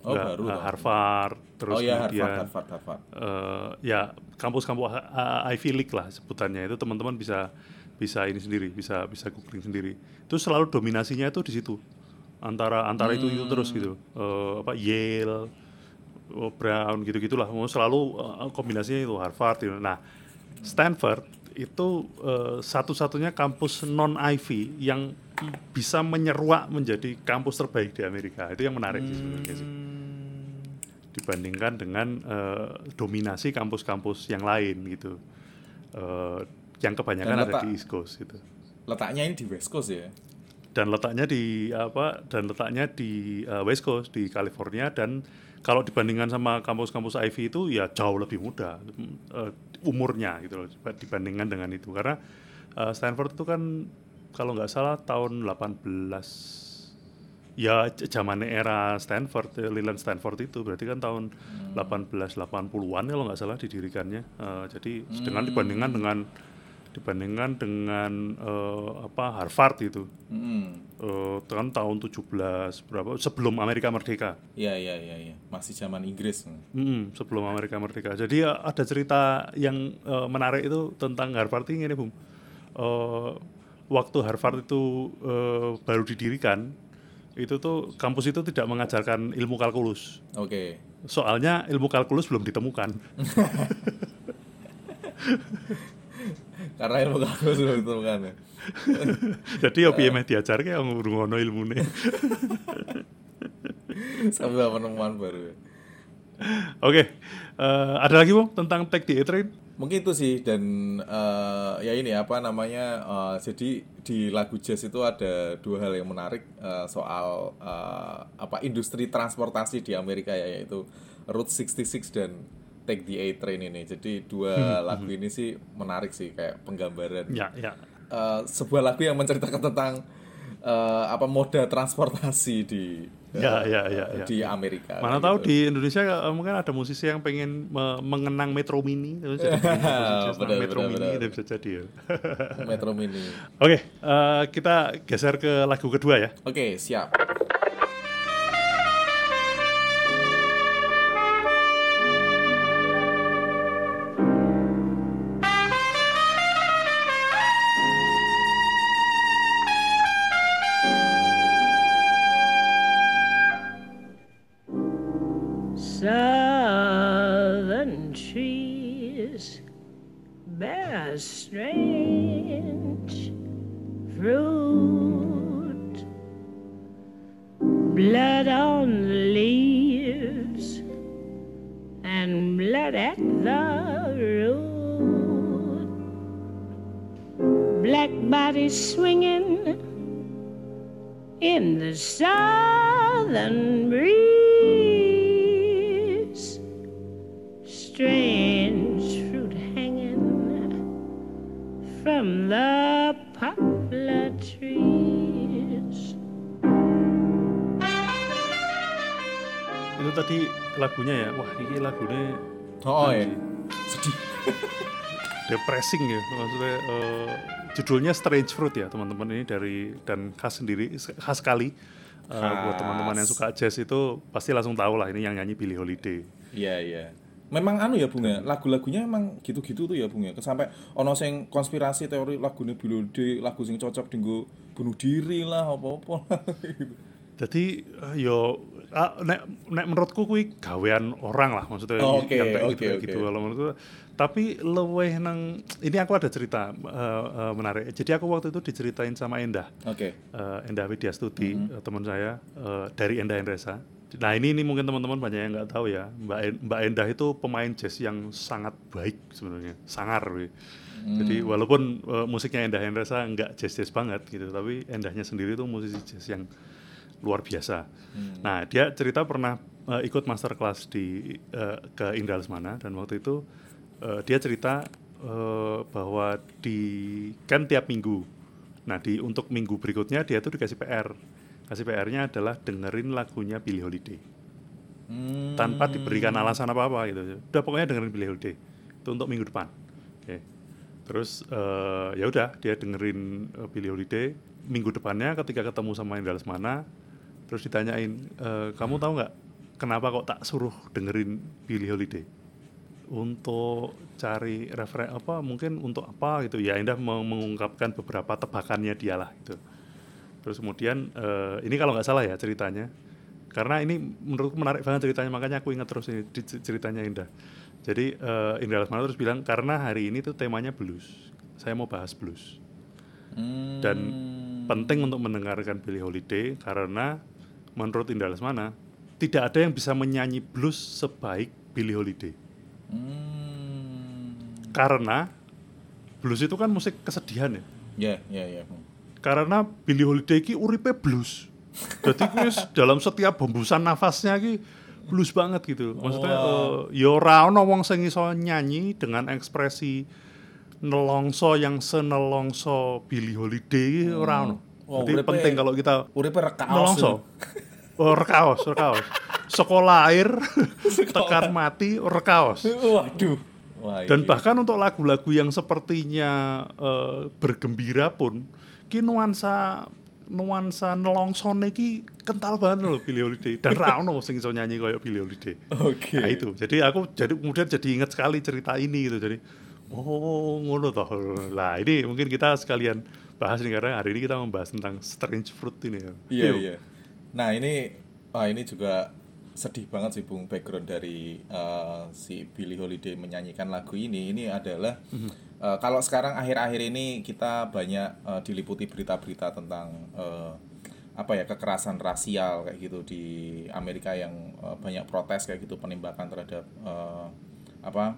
Oh, baru eh. Harvard, terus oh ya kemudian Harvard, Harvard, Harvard. eh, ya kampus-kampus uh, Ivy League lah sebutannya itu teman-teman bisa bisa ini sendiri bisa bisa googling sendiri itu selalu dominasinya itu di situ antara antara itu itu terus gitu Eh, apa Yale Brown gitu gitulah mau selalu eh, kombinasinya itu Harvard gitu. nah Stanford itu eh, satu-satunya kampus non Ivy yang bisa menyeruak menjadi kampus terbaik di Amerika. Itu yang menarik sih sebenarnya sih dibandingkan dengan eh, dominasi kampus-kampus yang lain gitu. Eh, yang kebanyakan Dan ada letak- di East Coast gitu. Letaknya ini di West Coast ya. dan letaknya di apa dan letaknya di eh, West Coast di California. Dan kalau dibandingkan sama kampus-kampus Ivy itu ya jauh lebih muda eh, umurnya gitu loh dibandingkan dengan itu. Karena Stanford itu kan kalau nggak salah tahun 18 ya z- zamannya era Stanford eh, Leland Stanford itu. Berarti kan tahun 1880-an kalau nggak salah didirikannya. Eh, jadi dengan dibandingkan dengan dibandingkan dengan eh, apa Harvard itu. Hmm. eh, kan tahun 17 berapa? Sebelum Amerika merdeka. Iya, iya, iya, iya. Masih zaman Inggris. Mm, sebelum Amerika merdeka. Jadi ya, ada cerita yang eh, menarik itu tentang Harvard ini nih bung. Eh, waktu Harvard itu eh, baru didirikan itu tuh kampus itu tidak mengajarkan ilmu kalkulus Oke. soalnya ilmu kalkulus belum ditemukan Karena ilmu kalkulus sudah ditemukan ya. jadi ya piye meh diajar kayak ngono ilmune Sampai penemuan baru. ya. oke eh, ada lagi bung tentang the A train Mungkin itu sih dan eh, ya ini apa namanya eh, jadi di lagu jazz itu ada dua hal yang menarik eh, soal eh, apa industri transportasi di Amerika ya yaitu Route 66 dan Take the A Train ini. Jadi dua lagu ini sih menarik sih kayak penggambaran ya ya eh, sebuah lagu yang menceritakan tentang eh, apa moda transportasi di Ya, eh, ya, ya, ya. di Amerika. Mana gitu. tahu di Indonesia eh, mungkin ada musisi yang pengen me- mengenang Metro Mini, terus jadi musisi Benar, Metro benar, Mini benar. bisa jadi ya. Metro Mini. Oke, eh, kita geser ke lagu kedua ya. Oke, siap. Bear strange fruit, blood on the leaves and blood at the root. Black bodies swinging in the southern breeze. From the poplar trees. Itu tadi lagunya ya. Wah, ini lagunya Oh ya. Sedih. depressing ya maksudnya eh, judulnya Strange Fruit ya teman-teman ini dari dan khas sendiri khas sekali Eh, buat teman-teman yang suka jazz itu pasti langsung tahu lah ini yang nyanyi Billie Holiday Iya iya. Memang anu ya bunga, lagu-lagunya emang gitu-gitu tuh ya bunga. Sampai ono sing konspirasi teori lagune Bilode, lagu sing cocok dinggo bunuh diri lah apa-apa gitu. jadi eh, yo ah, nek nek menurutku kuwi gawean orang lah maksudnya Oh, oke, yang kayak oke, gitu, oke. gitu kalau menurutku tapi luweh nang ini aku ada cerita eh, eh, menarik jadi aku waktu itu diceritain sama Endah Oke. eh, Endah Widya Stuti Mm-hmm. eh, teman saya eh, dari Endah Endresa. Nah ini ini mungkin teman-teman banyak yang nggak tahu ya Mbak En- Mbak Endah itu pemain jazz yang sangat baik sebenarnya sangar. weh. Jadi walaupun eh, musiknya Endah Endresa nggak jazz jazz banget gitu, tapi Endahnya sendiri itu musisi jazz yang luar biasa. Mm. Nah dia cerita pernah eh, ikut masterclass di eh, ke Indra Lesmana dan waktu itu eh, dia cerita eh, bahwa di kan tiap minggu. Nah di untuk minggu berikutnya dia tuh dikasih PR. Kasih PR-nya adalah dengerin lagunya Billie Holiday Hmm. tanpa diberikan alasan apa-apa gitu. Udah pokoknya dengerin Billie Holiday. Itu untuk minggu depan. Oke. Terus eh, ya udah dia dengerin eh, Billie Holiday. Minggu depannya ketika ketemu sama Indra Lesmana, terus ditanyain, "Eh, kamu tahu nggak kenapa kok tak suruh dengerin Billie Holiday? Untuk cari referen apa mungkin untuk apa gitu ya Indah meng- mengungkapkan beberapa tebakannya dia lah gitu. Terus kemudian eh, ini kalau nggak salah ya ceritanya, karena ini menurutku menarik banget ceritanya makanya aku ingat terus ini di- ceritanya Indah. Jadi eh, Indra Lesmana terus bilang karena hari ini tuh temanya blues, saya mau bahas blues Hmm. dan penting untuk mendengarkan Billie Holiday karena menurut Indra Lesmana tidak ada yang bisa menyanyi blues sebaik Billie Holiday Hmm. karena blues itu kan musik kesedihan ya Ya, ya, ya. Karena Billie Holiday ki uripe blues. Jadi wis dalam setiap hembusan nafasnya ki blues banget gitu. Maksudnya eh, ya ora ono wong sing iso nyanyi dengan ekspresi nelongso yang senelongso Billie Holiday ki ora ono. Jadi uripe- penting kalau kita Uripe rekaos. nelongso. Oh, rekaos, rekaos. Sekolah air, tekan mati, rekaos. Waduh. Wah, Dan iki. bahkan untuk lagu-lagu yang sepertinya eh, bergembira pun, ki nuansa nuansa nelongsone ki kental banget loh Billie Holiday. Dan ra ono sing iso nyanyi kayak Billie Holiday. Oke. Nah itu. Jadi aku jadi kemudian jadi ingat sekali cerita ini gitu. Jadi oh ngono toh. Lah ini mungkin kita sekalian bahas nih karena hari ini kita membahas tentang Strange Fruit ini ya. Iya Yuk. iya. Nah ini, ah ini juga sedih banget sih bung background dari eh, si Billie Holiday menyanyikan lagu ini. Ini adalah eh, kalau sekarang akhir-akhir ini kita banyak eh, diliputi berita-berita tentang eh, apa ya kekerasan rasial kayak gitu di Amerika yang eh, banyak protes kayak gitu penembakan terhadap eh, apa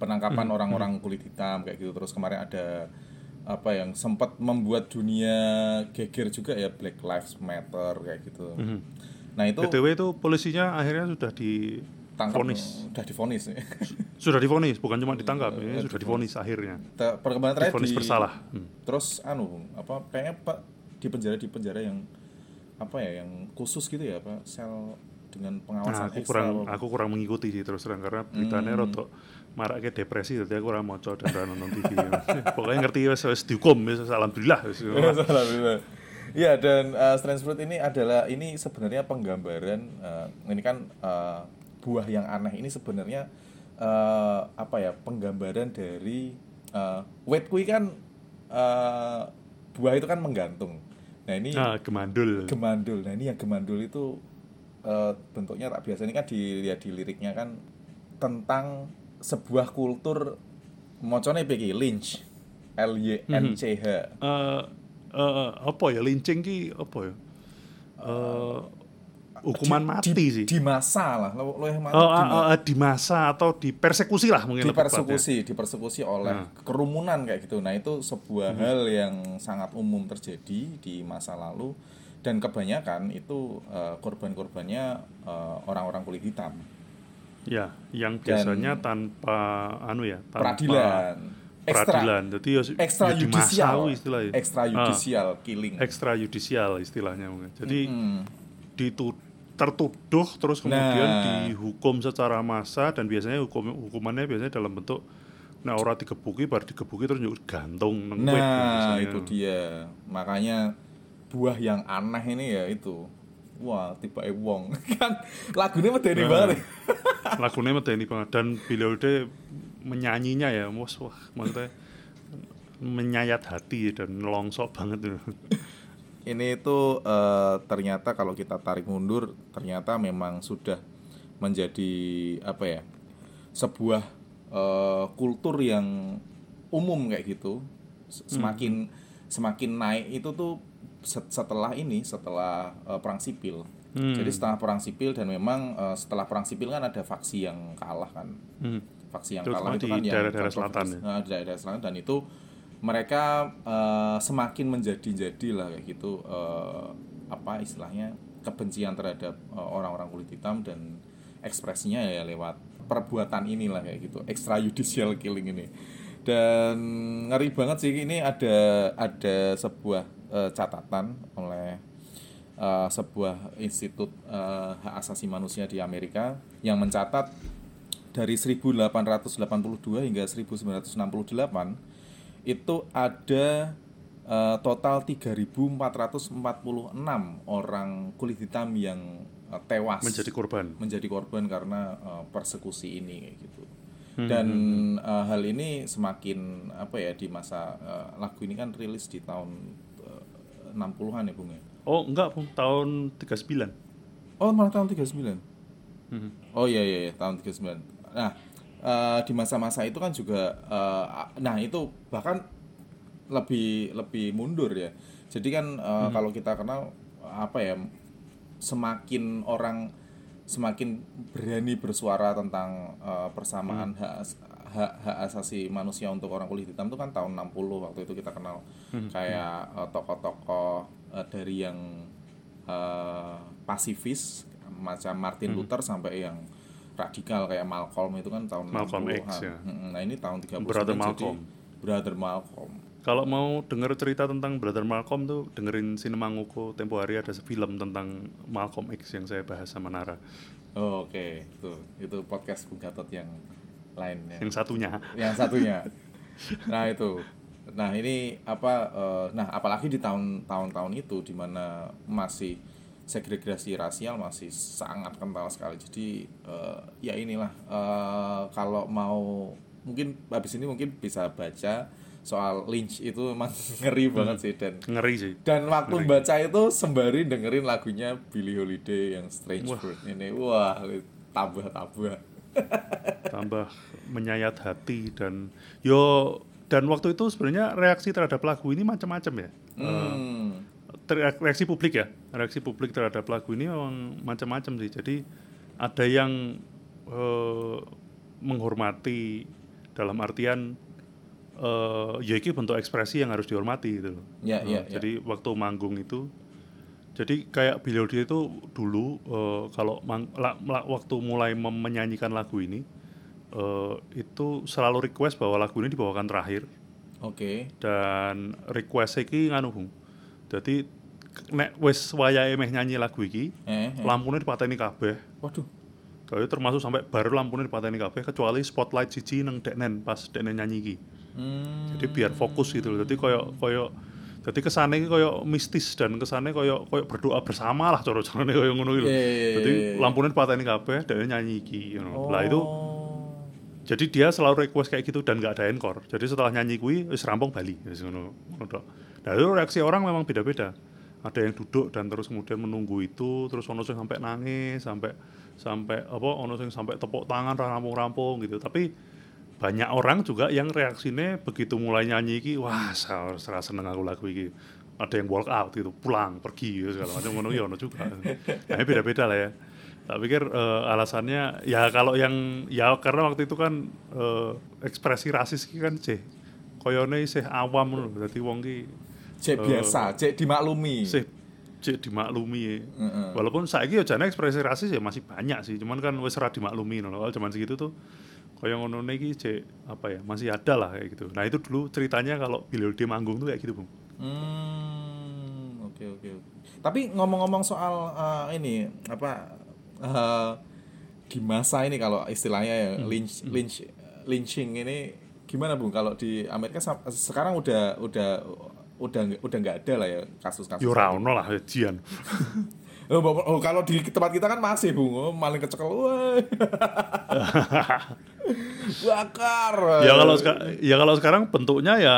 penangkapan orang-orang kulit hitam kayak gitu terus kemarin ada apa yang sempat membuat dunia geger juga ya Black Lives Matter kayak gitu. Nah itu BTW itu polisinya akhirnya sudah di tangkap vonis. udah difonis. Sudah divonis, bukan cuma ditangkap, ini sudah divonis akhirnya. Perkembangan terakhir Divonis di bersalah. Hmm. Terus anu apa kayaknya Pak di penjara di penjara yang apa ya yang khusus gitu ya Pak sel dengan Nah, pengawasan aku ekstra kurang apa- aku kurang mengikuti sih terus terang karena beritanya Hmm. rotok maraknya depresi jadi aku kurang moco dan nonton TV. Pokoknya ngerti wes wes dihukum wes alhamdulillah wes. Alhamdulillah. Iya dan uh, Strange Fruit ini adalah ini sebenarnya penggambaran uh, ini kan uh, buah yang aneh ini sebenarnya uh, apa ya penggambaran dari uh, wet kui kan uh, buah itu kan menggantung. Nah ini Nah, gemandul. gemandul. Nah ini yang gemandul itu eh, bentuknya tak biasa ini kan dilihat di liriknya kan tentang sebuah kultur mocone PG Lynch L Y N C H. Eh eh, apa ya lincing ki apa ya? Eh hukuman mati di, sih. Di masa lah, lo, lo yang Oh, ah, ah, di masa atau di persekusi lah mungkin dipersekusi, dipersekusi oleh kerumunan kayak gitu. Nah itu sebuah hal yang sangat umum terjadi di masa lalu dan kebanyakan itu eh, korban-korbannya eh, orang-orang kulit hitam. Ya, yang biasanya tanpa anu ya, tanpa Peradilan, peradilan. Jadi ya, ekstra ya di masa yudisial, istilahnya. ekstra Ah, killing. ekstra yudisial istilahnya mungkin. Jadi Hmm. ditu tertuduh terus kemudian Nah. dihukum secara massa dan biasanya hukum hukumannya biasanya dalam bentuk Nah, ora digebuki bar digebuki terus gantung Nah, biasanya. itu dia. Makanya buah yang aneh ini ya itu. Wah, tiba wong. kan lagunya medeni Nah. banget. ya. lagunya medeni banget dan Billie Holiday menyanyinya ya wah, wah maksudnya menyayat hati dan nelongsok banget. ini itu eh, ternyata kalau kita tarik mundur ternyata memang sudah menjadi apa ya sebuah eh, kultur yang umum kayak gitu. S- semakin semakin naik itu tuh set- setelah ini setelah eh, perang sipil. Jadi setelah perang sipil dan memang eh, setelah perang sipil kan ada faksi yang kalah kan. Hmm. faksi yang Terutama kalah itu di kan yang daerah-daerah selatan ya. Nah, di daerah selatan dan itu mereka eh, semakin menjadi-jadi lah kayak gitu eh, apa istilahnya kebencian terhadap eh, orang-orang kulit hitam dan ekspresinya ya lewat perbuatan inilah kayak gitu extrajudicial killing ini. Dan ngeri banget sih ini ada ada sebuah eh, catatan oleh eh, sebuah institut eh, hak asasi manusia di Amerika yang mencatat dari 1882 hingga 1968 itu ada eh, total 3.446 orang kulit hitam yang eh, tewas menjadi korban menjadi korban karena eh, persekusi ini gitu. Hmm, Dan eh, hal ini semakin apa ya di masa eh, lagu ini kan rilis di tahun eh, 60-an ya Bung ya. oh enggak Bung. tahun 39 Oh, malah tahun 39. Hmm. Oh iya iya, iya tahun 39. Nah, eh, di masa-masa itu kan juga eh, nah itu bahkan lebih lebih mundur ya. Jadi kan eh, kalau kita kenal apa ya semakin orang semakin berani bersuara tentang eh, persamaan hak as- hak hak asasi manusia untuk orang kulit hitam itu kan tahun 60 waktu itu kita kenal. Kayak eh, tokoh-tokoh eh, dari yang eh, pasifis macam Martin Luther sampai yang radikal kayak Malcolm itu kan tahun Malcolm 60-an. X, ya. Nah, ini tahun 39 Brother jadi Malcolm. Brother Malcolm. Kalau mau denger cerita tentang Brother Malcolm tuh dengerin Sinema Nguko tempo hari ada film tentang Malcolm X yang saya bahas sama Nara. Oh, Oke, itu itu podcast Bung Gatot yang lain ya. Yang satunya yang satunya nah itu nah ini apa eh, nah apalagi di tahun tahun-tahun itu di mana masih segregasi rasial masih sangat kental sekali jadi eh, ya inilah eh, kalau mau mungkin habis ini mungkin bisa baca soal lynch itu emang ngeri banget sih dan ngeri sih. dan waktu baca itu sembari dengerin lagunya Billie Holiday yang Strange Fruit ini wah tambah-tambah tambah menyayat hati dan yo dan waktu itu sebenarnya reaksi terhadap lagu ini macam-macam ya. hmm. Ter- reaksi publik ya reaksi publik terhadap lagu ini memang macam-macam sih jadi ada yang eh, menghormati dalam artian eh ya iki bentuk ekspresi yang harus dihormati gitu loh Eh, ya, ya. jadi waktu manggung itu jadi kayak Billie Holiday itu dulu eh, kalau mang- la- la- waktu mulai menyanyikan lagu ini eh, itu selalu request bahwa lagu ini dibawakan terakhir Oke. dan request iki nganu Bung. Jadi nek wis wayahe meh nyanyi lagu iki, Eh, eh. lampunya dipateni kabeh. Waduh. Jadi termasuk sampai baru lampunya dipateni kabeh kecuali spotlight siji nang deknen pas deknen nyanyi iki. Hmm. Jadi biar fokus gitu loh. Jadi koyo koyo jadi kesane iki koyo mistis dan kesane koyo koyo berdoa bersama lah cara-carane koyo ngono gitu. Iya, iya, iya, Jadi iya, lampunya dipateni kabeh deknen nyanyi iki. you know. Lah itu Oh. jadi dia selalu request kayak gitu dan nggak ada encore. Jadi setelah nyanyi kui, wis rampung Bali. Wis ngono. Nah itu reaksi orang memang beda-beda. Ada yang duduk dan terus kemudian menunggu itu, terus ono sing sampai nangis, sampai sampai apa ono sing sampai tepuk tangan ra rampung-rampung gitu. Tapi banyak orang juga yang reaksinya begitu mulai nyanyi iki, wah serasa seneng aku lagu iki. Ada yang walk out gitu, pulang, pergi gitu, segala macam ngono ya ono juga. Nah, beda-beda lah ya. Tak pikir eh, alasannya ya kalau yang ya karena waktu itu kan eh, ekspresi rasis kan sih koyone sih awam loh. Dadi wong ki Cek biasa, cek dimaklumi. sih cek dimaklumi ya. Heeh. Walaupun saiki ya jane ekspresi rasis ya masih banyak sih, cuman kan wis ora dimaklumi loh. Kalau zaman segitu tuh kaya ngono iki cek apa ya, masih ada lah kayak gitu. Nah, itu dulu ceritanya kalau Billy Holiday manggung tuh kayak gitu, Bung. Hmm, oke oke oke. Tapi ngomong-ngomong soal eh, ini apa eh, di masa ini kalau istilahnya ya lynch lynch lynching ini gimana bung kalau di Amerika sekarang udah udah udah nggak- udah nggak ada lah ya kasus-kasus Yo ora ono lah jian. Oh, oh, kalau di tempat kita kan masih bung oh, maling kecekel bakar ya kalau ya kalau sekarang bentuknya ya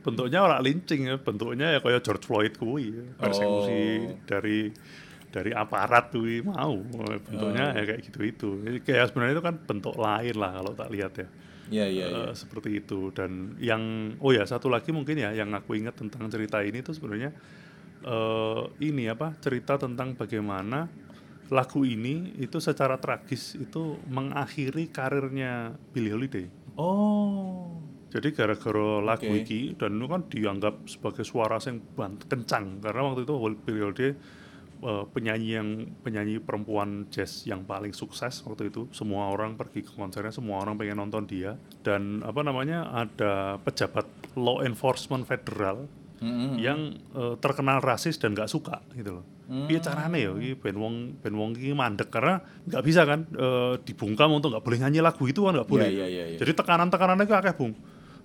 bentuknya orang lincing ya, bentuknya ya kayak George Floyd kuwi, persekusi Oh. dari dari aparat kuwi mau bentuknya ya kayak gitu itu. Kayak sebenarnya itu kan bentuk lain lah kalau tak lihat ya. Ya ya ya Eh, seperti itu dan yang oh ya satu lagi mungkin ya yang aku ingat tentang cerita ini tuh sebenarnya eh ini apa cerita tentang bagaimana lagu ini itu secara tragis itu mengakhiri karirnya Billie Holiday. oh Jadi gara-gara lagu Oke. iki dan itu kan dianggap sebagai suara yang kencang karena waktu itu Billie Holiday eh, penyanyi yang penyanyi perempuan jazz yang paling sukses waktu itu semua orang pergi ke konsernya semua orang pengen nonton dia dan apa namanya ada pejabat law enforcement federal Mm-mm. yang eh, terkenal rasis dan nggak suka gitu loh. Piye carane ya iki ben wong ben wong iki mandek karena nggak bisa kan eh, dibungkam untuk nggak boleh nyanyi lagu itu kan nggak boleh. Iya, iya, iya. Jadi tekanan-tekanannya itu akeh, Bung.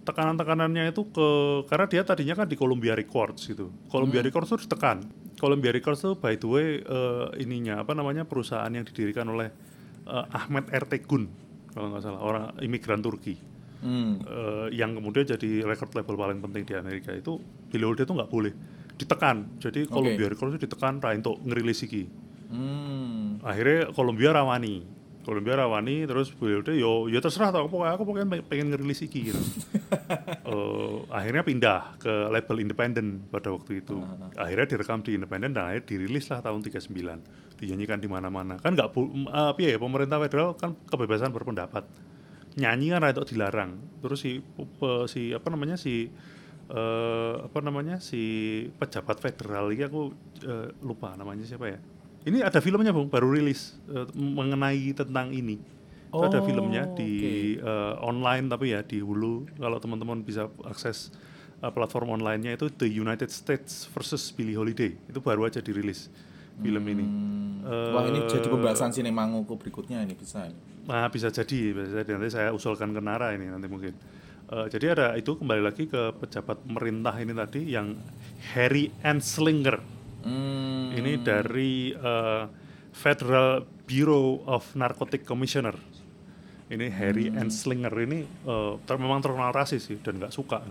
Tekanan-tekanannya itu ke karena dia tadinya kan di Columbia Records gitu. Columbia Hmm. Records itu ditekan. Columbia Records itu by the way eh, ininya apa namanya perusahaan yang didirikan oleh eh, Ahmet Ertegun kalau nggak salah orang imigran Turki Hmm. eh, yang kemudian jadi record label paling penting di Amerika itu Holiday itu nggak boleh ditekan jadi Columbia Records itu ditekan untuk ngerilis iki Hmm. akhirnya Columbia rawani Columbia rawani terus Billie Holiday yo yo terserah tau aku pokoknya aku pokoknya pengen- pengen ngerilis iki gitu. Eh, akhirnya pindah ke label independen pada waktu itu. Akhirnya direkam di independen dan akhirnya dirilis lah tahun 39 dinyanyikan di mana-mana. Kan nggak piye ya pemerintah federal kan kebebasan berpendapat. Nyanyi kan itu dilarang. Terus si pe- si apa namanya si eh, apa namanya si pejabat federal ini aku eh, lupa namanya siapa ya ini ada filmnya bung baru rilis eh, mengenai tentang ini itu ada Oh, filmnya di eh, online tapi ya di Hulu kalau teman-teman bisa akses eh, platform online-nya itu The United States versus Billie Holiday itu baru aja dirilis film ini Hmm. Wah ini jadi pembahasan sinemanguku berikutnya ini bisa ini. Nah, bisa jadi, bisa jadi. nanti saya usulkan ke Nara ini nanti mungkin. Eh, jadi ada itu kembali lagi ke pejabat pemerintah ini tadi yang Harry Anslinger. Hmm. Ini dari eh, Federal Bureau of Narcotic Commissioner. Ini Harry Hmm. Anslinger ini eh, ter- memang terkenal rasis sih dan nggak suka.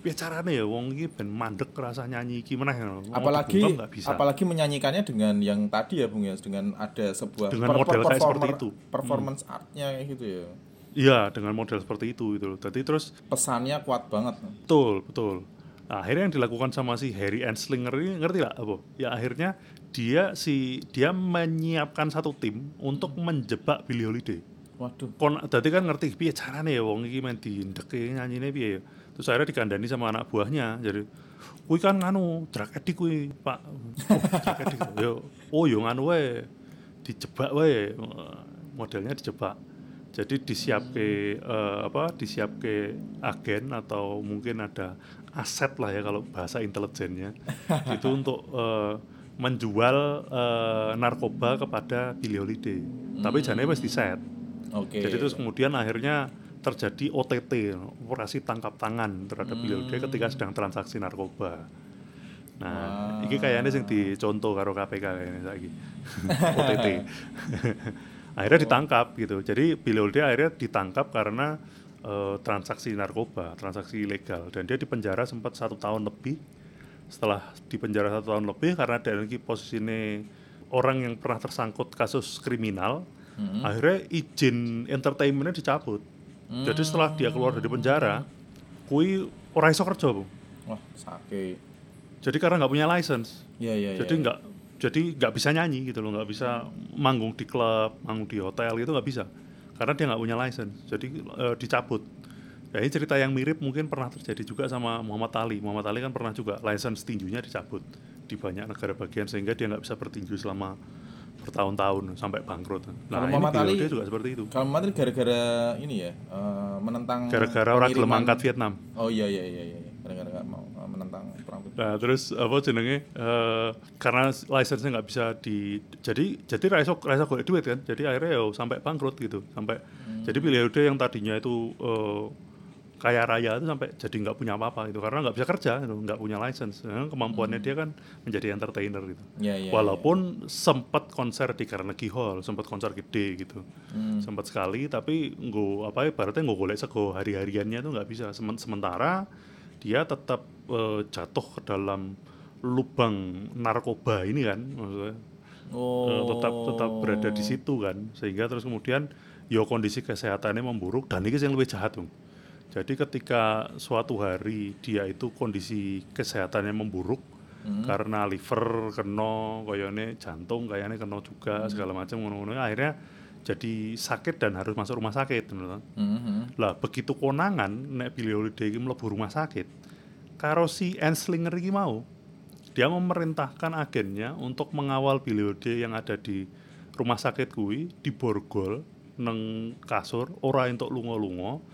Piye carane ya wong iki ben mandek rasa nyanyi iki meneh. Mau apalagi bisa. apalagi menyanyikannya dengan yang tadi ya Bung ya dengan ada sebuah Dengan model kayak seperti itu. Hmm. performance artnya kayak gitu ya Iya, dengan model seperti itu gitu loh. Jadi terus pesannya kuat banget Betul, betul. Nah, akhirnya yang dilakukan sama si Harry Anslinger ini ngerti lah apa? Ya akhirnya dia si dia menyiapkan satu tim untuk menjebak Billie Holiday. waduh Kon tadi kan ngerti piye carane ya wong iki main diindeke nyanyine piye ya. Terus akhirnya dikandani sama anak buahnya. Jadi kuwi kan nganu drag addict kuwi, Pak. Oh, drag addict. Yo, oh yo nganu wae. Dijebak wae. Modelnya dijebak. Jadi disiapke eh, apa? Disiapke agen atau mungkin ada aset lah ya kalau bahasa intelijennya. itu untuk eh, menjual eh, narkoba kepada Billie Holiday. Tapi jane wis diset. oke Jadi terus kemudian akhirnya terjadi OTT, operasi tangkap tangan terhadap Billie Holiday ketika sedang transaksi narkoba. Nah, iki kayaknya sing dicontoh karo KPK kayaknya saiki. OTT. akhirnya ditangkap gitu. Jadi Billie Holiday akhirnya ditangkap karena eh, transaksi narkoba, transaksi ilegal. Dan dia dipenjara sempat satu tahun lebih. Setelah dipenjara satu tahun lebih karena dia lagi posisinya orang yang pernah tersangkut kasus kriminal, akhirnya izin entertainmentnya dicabut. Jadi setelah dia keluar dari penjara, kui ora iso kerja, Bung. wah sakit. Jadi karena nggak punya license, ya ya jadi nggak jadi nggak bisa nyanyi gitu loh, nggak bisa manggung di klub, manggung di hotel gitu nggak bisa, karena dia nggak punya license. Jadi eh, dicabut. Ya ini cerita yang mirip mungkin pernah terjadi juga sama Muhammad Ali. Muhammad Ali kan pernah juga license tinjunya dicabut di banyak negara bagian sehingga dia nggak bisa bertinju selama bertahun-tahun sampai bangkrut. Nah, Kalau Muhammad Ali- juga seperti itu. kalau Madrid gara-gara ini ya eh, menentang Gara-gara orang gelem angkat Vietnam. oh iya iya iya iya gara-gara nggak mau eh, menentang perang Vietnam. Nah terus apa jenenge eh karena license-nya nggak bisa di jadi jadi raiso raiso golek duit kan jadi akhirnya ya sampai bangkrut gitu sampai jadi Billie Holiday yang tadinya itu eh, kaya raya itu sampai jadi nggak punya apa-apa itu karena nggak bisa kerja gitu, nggak punya license. Nah, kemampuannya dia kan menjadi entertainer gitu. Iya, iya, walaupun sempat konser di Carnegie Hall sempat konser gede gitu. Hmm. sempat sekali tapi nggak apa ibaratnya nggak golek sego hari-hariannya tuh nggak bisa. Semen- sementara dia tetap eh, jatuh ke dalam lubang narkoba ini kan maksudnya. Oh. Eh, tetap tetap berada di situ kan. Sehingga terus kemudian yo kondisi kesehatannya memburuk dan ini yang lebih jahat Bung. Jadi ketika suatu hari dia itu kondisi kesehatannya memburuk karena liver kena koyone jantung kayaknya kena juga segala macam ngono-ngono akhirnya jadi sakit dan harus masuk rumah sakit ngono toh. Mhm. lah begitu konangan nek Billy Holiday iki mlebu rumah sakit karo si Enslinger iki mau dia memerintahkan agennya untuk mengawal Billy Holiday yang ada di rumah sakit kui di borgol neng kasur ora entuk lunga-lunga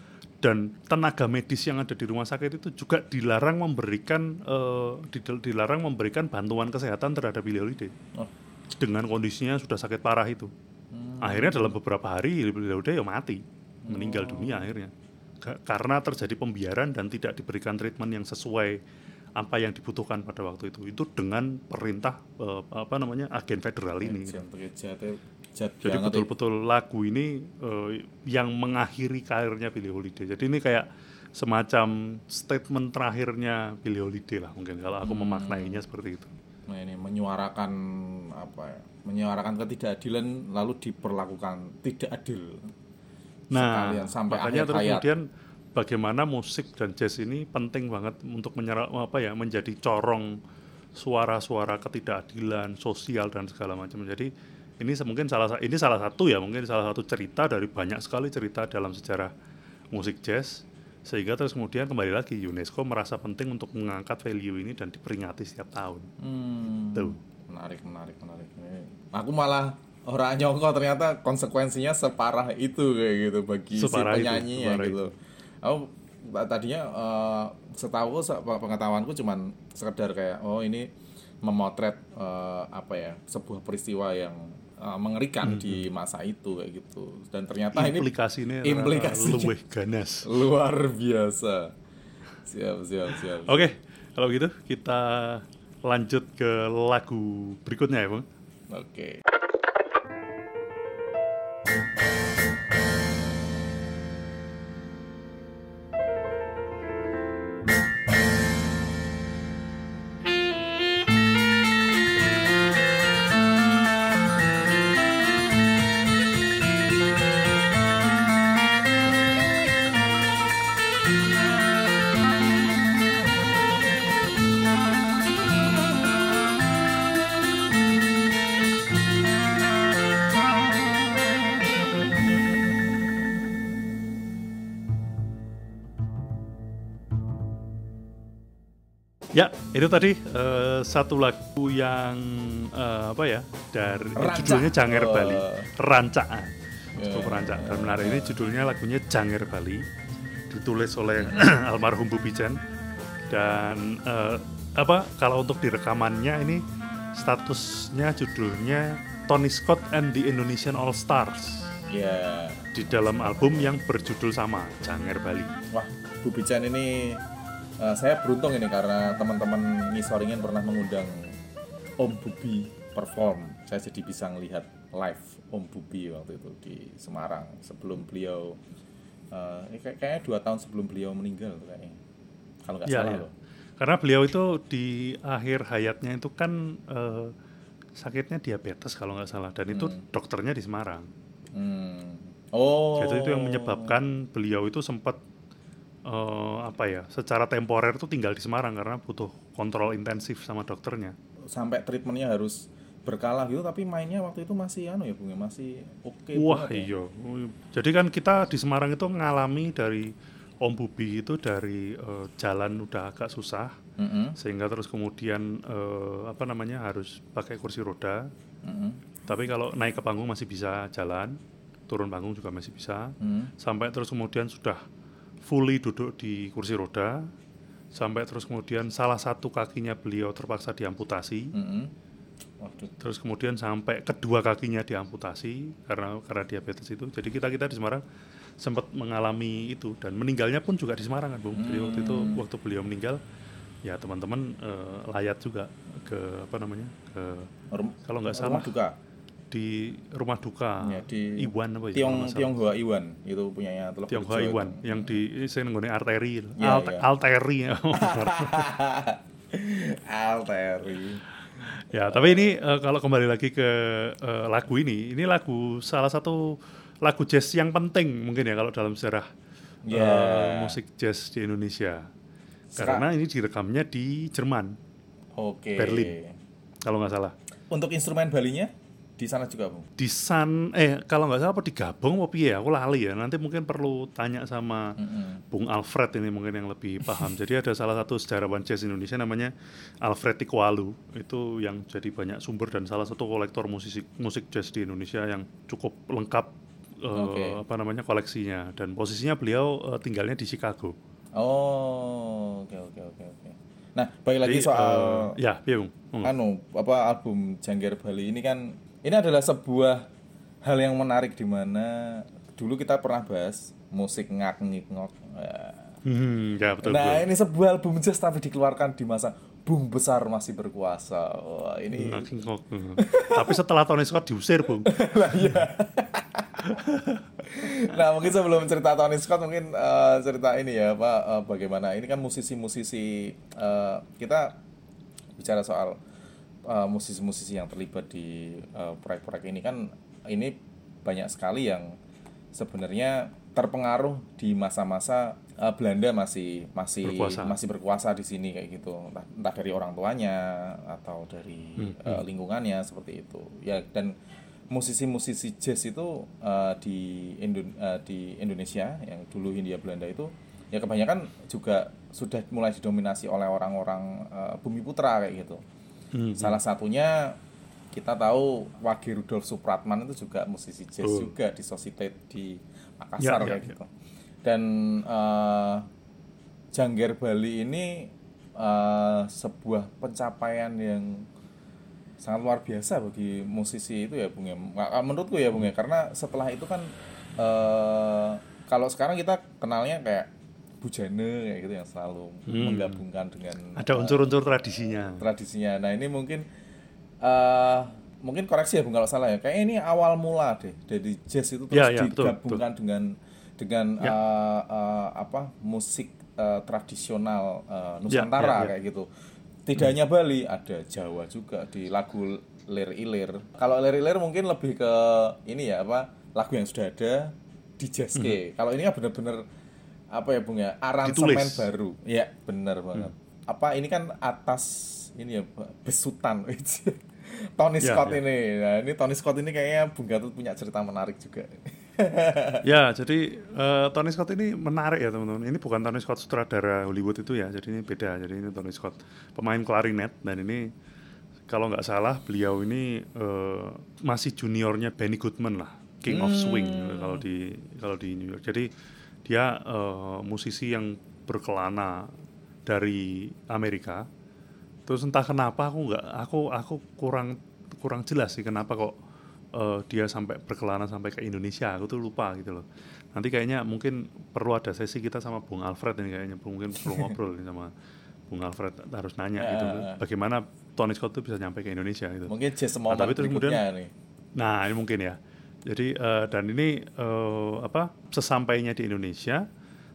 dan tenaga medis yang ada di rumah sakit itu juga dilarang memberikan didel- dilarang memberikan bantuan kesehatan terhadap Billy Holiday. Oh. dengan kondisinya sudah sakit parah itu. Akhirnya dalam beberapa hari Billy Holiday ya mati. Meninggal dunia akhirnya. Ka- karena terjadi pembiaran dan tidak diberikan treatment yang sesuai apa yang dibutuhkan pada waktu itu. Itu dengan perintah eh, apa namanya agen federal ini. Gitu. Jat jadi ya. betul-betul lagu ini eh, yang mengakhiri karirnya Billie Holiday jadi ini kayak semacam statement terakhirnya Billie Holiday lah mungkin kalau aku memaknainya seperti itu Nah, ini menyuarakan apa ya? Menyuarakan ketidakadilan lalu diperlakukan tidak adil. Nah, Sekalian sampai makanya terus hayat. kemudian bagaimana musik dan jazz ini penting banget untuk menyerap apa ya menjadi corong suara-suara ketidakadilan sosial dan segala macam. Jadi ini mungkin salah sa- ini salah satu ya mungkin salah satu cerita dari banyak sekali cerita dalam sejarah musik jazz sehingga terus kemudian kembali lagi UNESCO merasa penting untuk mengangkat value ini dan diperingati setiap tahun. Hmm. Tuh. Menarik, menarik, menarik. Ini, Aku malah orang nyongko ternyata konsekuensinya separah itu kayak gitu bagi Separah si itu, penyanyinya separah gitu. Aku ta- tadinya eh, setahu se- pengetahuanku cuman sekedar kayak oh ini memotret eh, apa ya sebuah peristiwa yang eh, mengerikan di masa itu kayak gitu dan ternyata ini Implikasinya implikasinya lebih ganas. luar biasa. Siap, siap, siap. Oke, kalau gitu kita lanjut ke lagu berikutnya ya, Bang. Oke. Ya, itu tadi eh, satu lagu yang eh, apa ya dari Rancak. judulnya Janger Oh. Bali, Rancaan. Ya, Cukup rancak dan menarik ini judulnya lagunya Janger Bali, ditulis oleh almarhum Bu Bijan dan eh, apa kalau untuk direkamannya ini statusnya judulnya Tony Scott and the Indonesian All Stars Ya. di dalam album yang berjudul sama Janger Bali. Wah, Bu Bican ini eh, saya beruntung ini karena teman-teman ngisoringin pernah mengundang Om Bubi perform. Saya jadi bisa ngelihat live Om Bubi waktu itu di Semarang sebelum beliau eh, kayak- kayaknya dua tahun sebelum beliau meninggal kayaknya. Kalau nggak Iya, salah iya. loh. Karena beliau itu di akhir hayatnya itu kan eh, sakitnya diabetes kalau nggak salah dan itu dokternya di Semarang. Hmm. Oh. Jadi itu yang menyebabkan beliau itu sempat eh, apa ya, secara temporer tuh tinggal di Semarang karena butuh kontrol intensif sama dokternya. sampai treatmentnya harus berkala gitu tapi mainnya waktu itu masih anu ya Bung ya masih oke Wah banget ya. iya. Jadi kan kita di Semarang itu ngalami dari Om Bubi itu dari eh, jalan udah agak susah Mm-mm, sehingga terus kemudian eh, apa namanya harus pakai kursi roda. mm-mm, Tapi kalau naik ke panggung masih bisa jalan, turun panggung juga masih bisa. mm. Sampai terus kemudian sudah fully duduk di kursi roda. Sampai terus kemudian salah satu kakinya beliau terpaksa diamputasi. Mm-mm. Waduh. Terus kemudian sampai kedua kakinya diamputasi karena karena diabetes itu. Jadi kita kita di Semarang sempat mengalami itu dan meninggalnya pun juga di Semarang kan Bung. Jadi waktu itu Hmm. waktu beliau meninggal ya teman-teman eh, layat juga ke apa namanya ke Rum- kalau nggak rumah salah duka di rumah duka Ya, di Iwan apa ya Tiong. Tionghoa Iwan itu punyanya Teluk Tionghoa Bejo Iwan itu. yang di saya nggone arteri Iya, Alt- iya. alteri Alteri ya tapi ini eh, kalau kembali lagi ke eh, lagu ini ini lagu salah satu lagu jazz yang penting mungkin ya kalau dalam sejarah eh, Ya. musik jazz di Indonesia Seka- karena ini direkamnya di Jerman oke Berlin. kalau nggak salah untuk instrumen balinya di sana juga bung di San eh kalau nggak salah apa digabung apa ya aku lali ya. Nanti mungkin perlu tanya sama Mm-mm. Bung Alfred ini mungkin yang lebih paham. Jadi ada salah satu sejarawan jazz Indonesia namanya Alfred Tikwalu itu yang jadi banyak sumber dan salah satu kolektor musik musik jazz di Indonesia yang cukup lengkap eh, Oke. apa namanya koleksinya. Dan posisinya beliau eh, tinggalnya di Chicago. Oh oke oke oke oke. Nah balik lagi Jadi, soal eh, ya iya Bung? Anu apa album Jangger Bali ini kan ini adalah sebuah hal yang menarik di mana dulu kita pernah bahas musik ngak ngik ngok Hmm, ya betul, nah betul. ini sebuah album jazz tapi dikeluarkan di masa Bung Besar masih berkuasa wah ini Nggak kingkok. Hmm. Tapi setelah Tony Scott diusir, Bung. nah mungkin sebelum cerita Tony Scott mungkin eh, cerita ini ya pak eh, bagaimana ini kan musisi-musisi eh, kita bicara soal eh, musisi-musisi yang terlibat di eh, proyek-proyek ini kan ini banyak sekali yang sebenarnya terpengaruh di masa-masa eh, Belanda masih masih Berkuasa. masih berkuasa di sini kayak gitu entah, entah dari orang tuanya atau dari eh, lingkungannya seperti itu ya dan musisi-musisi jazz itu eh, di Indo- eh, di Indonesia yang dulu Hindia Belanda itu ya kebanyakan juga sudah mulai didominasi oleh orang-orang eh, Bumi Putra kayak gitu. Hmm. Salah satunya kita tahu Wage Rudolf Supratman itu juga musisi jazz Betul. juga di Society di Makassar Ya, ya, kayak ya. gitu. Dan eh, Jangger Bali ini eh, sebuah pencapaian yang sangat luar biasa bagi musisi itu ya Bung ya. Menurutku ya Bung ya karena setelah itu kan eh kalau sekarang kita kenalnya kayak Bujana kayak gitu yang selalu menggabungkan dengan Hmm. Ada unsur-unsur tradisinya. tradisinya. Nah ini mungkin eh mungkin koreksi ya Bung kalau salah ya. Kayak ini awal mula deh dari jazz itu terus Ya, ya, betul, digabungkan dengan dengan Ya. eh, eh, apa musik eh, tradisional eh, Ya, Nusantara ya, ya. kayak gitu. Tidak hanya Bali, ada Jawa juga di lagu Lir Ilir. Kalau Lir Ilir mungkin lebih ke ini ya apa lagu yang sudah ada di jazz Kalau ini kan bener-bener apa ya Bung ya aransemen Ditulis. baru. Iya, benar banget. Apa ini kan atas ini ya besutan Tony Ya, Scott ya. ini. Nah, ini Tony Scott ini kayaknya Bung Gatot punya cerita menarik juga. Ya, jadi eh, Tony Scott ini menarik ya teman-teman. Ini bukan Tony Scott sutradara Hollywood itu ya, jadi ini beda. Jadi ini Tony Scott pemain klarinet dan ini kalau nggak salah beliau ini eh, masih juniornya Benny Goodman lah, King of Swing kalau di kalau di New York. Jadi dia eh, musisi yang berkelana dari Amerika. Terus entah kenapa aku nggak, aku aku kurang kurang jelas sih kenapa kok eh, dia sampai berkelana sampai ke Indonesia. Aku tuh lupa gitu loh. Nanti kayaknya mungkin perlu ada sesi kita sama Bung Alfred ini kayaknya mungkin perlu ngobrol nih sama Bung Alfred harus nanya gitu Ya. bagaimana Tony Scott tuh bisa nyampe ke Indonesia gitu. Mungkin Nah, tapi terus kemudian- nih. Nah, ini mungkin ya. Jadi eh, dan ini eh, apa sesampainya di Indonesia,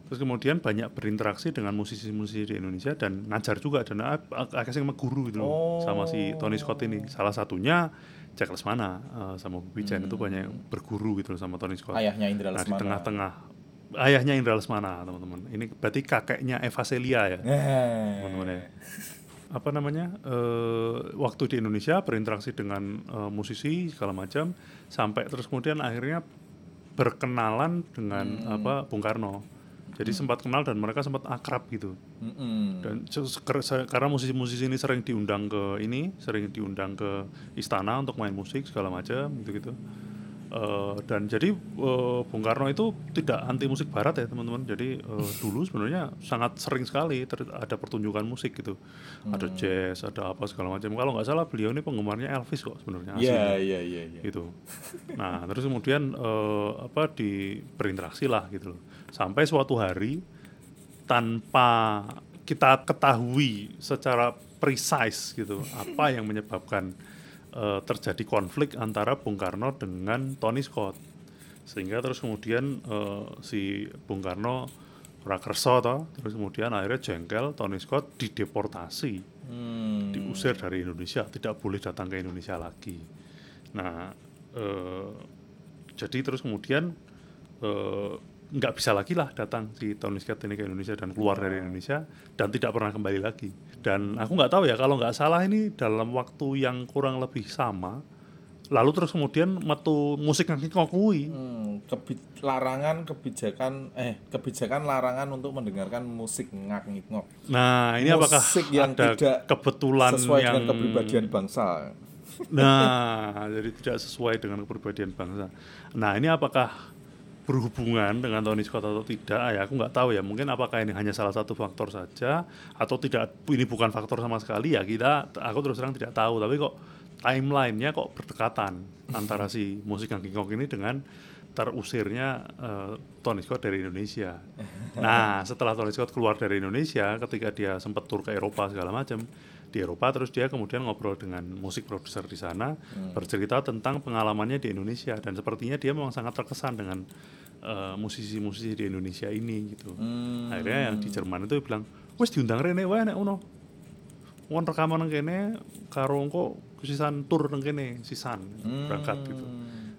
terus kemudian banyak berinteraksi dengan musisi-musisi di Indonesia dan ngajar juga dan ak- ak- akhirnya sama guru gitu loh, sama si Tony Scott ini. Salah satunya Jack Lesmana eh, sama Bobi Chen itu banyak yang berguru gitu loh sama Tony Scott. Ayahnya Indra Nah, di Lesmana. tengah-tengah ayahnya Indra Lesmana, teman-teman. Ini berarti kakeknya Eva Celia ya teman-teman ya. Apa namanya eh, waktu di Indonesia berinteraksi dengan eh, musisi segala macam sampai terus kemudian akhirnya berkenalan dengan apa Bung Karno. Jadi sempat kenal dan mereka sempat akrab gitu. Mm-mm. dan karena musisi-musisi ini sering diundang ke ini sering diundang ke istana untuk main musik segala macam gitu gitu Eh, dan jadi eh, Bung Karno itu tidak anti musik barat ya teman-teman. Jadi eh, dulu sebenarnya sangat sering sekali ada pertunjukan musik gitu, ada jazz, ada apa segala macam. Kalau nggak salah beliau ini penggemarnya Elvis kok sebenarnya. Iya, iya, iya, iya. gitu. Nah, terus kemudian eh, apa di berinteraksi lah gitu loh. Sampai suatu hari tanpa kita ketahui secara precise gitu apa yang menyebabkan eh, terjadi konflik antara Bung Karno dengan Tony Scott. Sehingga terus kemudian eh, si Bung Karno ora kersa toh, terus kemudian akhirnya jengkel Tony Scott dideportasi Hmm. diusir dari Indonesia, tidak boleh datang ke Indonesia lagi. Nah, eh, jadi terus kemudian eh, nggak bisa lagi lah datang si Tony Scott ini ke Indonesia dan keluar dari Indonesia dan tidak pernah kembali lagi. Dan aku nggak tahu ya kalau nggak salah ini dalam waktu yang kurang lebih sama, lalu terus kemudian metu musik yang kui. Hmm, kebi- larangan kebijakan eh kebijakan larangan untuk mendengarkan musik ngak-ngok Nah, ini apakah Musik yang ada tidak kebetulan sesuai yang dengan kepribadian bangsa. Nah, jadi tidak sesuai dengan kepribadian bangsa. Nah, ini apakah berhubungan dengan Tony Scott atau tidak? Ya, aku nggak tahu ya. Mungkin apakah ini hanya salah satu faktor saja atau tidak? Ini bukan faktor sama sekali ya. Kita, aku terus terang tidak tahu. Tapi kok timelinenya kok berdekatan antara si musik yang King Kong ini dengan terusirnya eh, Tony Scott dari Indonesia. Nah, setelah Tony Scott keluar dari Indonesia, ketika dia sempat tur ke Eropa segala macam, di Eropa terus dia kemudian ngobrol dengan musik produser di sana, bercerita tentang pengalamannya di Indonesia dan sepertinya dia memang sangat terkesan dengan eh, musisi-musisi di Indonesia ini gitu. Akhirnya yang di Jerman itu bilang, "Wes diundang rene wae nek ngono." Wong rekaman nang kene karo engko sisan tur nang kene, sisan berangkat gitu.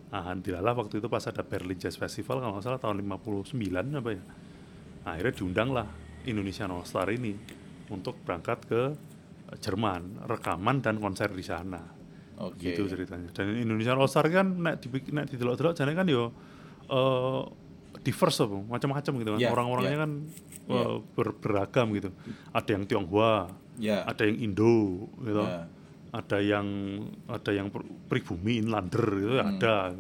Nah, alhamdulillah waktu itu pas ada Berlin Jazz Festival kalau nggak salah tahun 59 apa ya. Nah, akhirnya diundang lah Indonesian All Star ini untuk berangkat ke Jerman, rekaman dan konser di sana. Oke. Gitu ceritanya. Dan Indonesian All Star kan nek dipik nek didelok-delok jane kan yo eh diverse apa macam-macam gitu kan. Ya, Orang-orangnya ya. kan eh, ber- beragam gitu. Ada yang Tionghoa, Ya. ada yang Indo gitu. Ya. Ada yang ada yang pribumi inlander gitu Hmm. ada.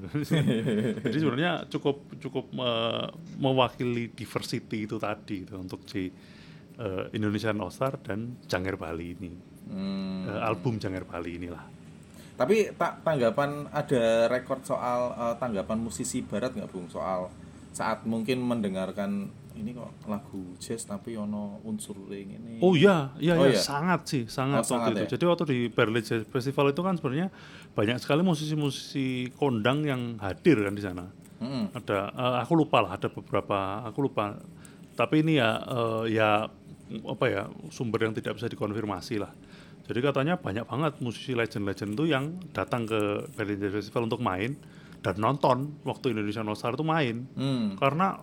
Jadi sebenarnya cukup cukup eh, mewakili diversity itu tadi gitu, untuk si eh, Indonesian All Star dan Janger Bali ini. Hmm. Eh, album Janger Bali inilah. Tapi tak tanggapan ada rekor soal eh, tanggapan musisi barat nggak Bung soal saat mungkin mendengarkan ini kok lagu jazz tapi ono unsur ini. Oh iya, iya, Oh iya, iya? sangat sih, sangat Oh, sangat itu. ya? Jadi waktu di Berlin Jazz Festival itu kan sebenarnya banyak sekali musisi-musisi kondang yang hadir kan di sana. Mm-mm. Ada, eh, aku lupa lah, ada beberapa, aku lupa. Tapi ini ya, eh, ya apa ya sumber yang tidak bisa dikonfirmasi lah. Jadi katanya banyak banget musisi legend-legend itu yang datang ke Berlin Jazz Festival untuk main dan nonton waktu Indonesia All Star itu main. Hmm. Karena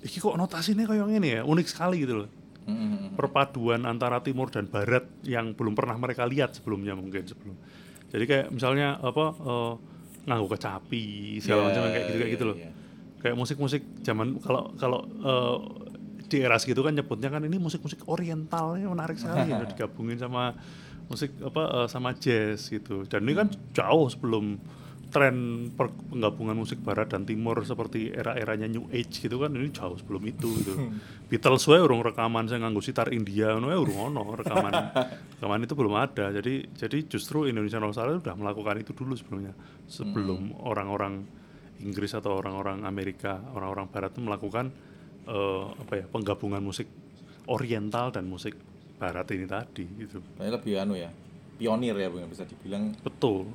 iki kok notasinya kayak gini ya, unik sekali gitu loh Mm-mm. perpaduan antara timur dan barat yang belum pernah mereka lihat sebelumnya mungkin sebelum jadi kayak misalnya apa eh, nganggo kecapi segala Ya, macam kayak gitu kayak ya, gitu loh ya. kayak musik-musik zaman kalau kalau eh, di era segitu kan nyebutnya kan ini musik-musik oriental ini menarik sekali ya digabungin sama musik apa eh, sama jazz gitu. Dan ini kan jauh sebelum tren per- penggabungan musik barat dan timur seperti era-eranya new age gitu kan ini jauh sebelum itu gitu. Beatles wae urung rekaman saya nganggo sitar India ngono urung ono rekaman. Rekaman itu belum ada. Jadi jadi justru Indonesia Star sudah melakukan itu dulu sebelumnya. Sebelum orang-orang Inggris atau orang-orang Amerika orang-orang Barat itu melakukan eh, apa ya penggabungan musik oriental dan musik Barat ini tadi gitu Kayaknya lebih anu ya. Pionir ya Bung bisa dibilang. betul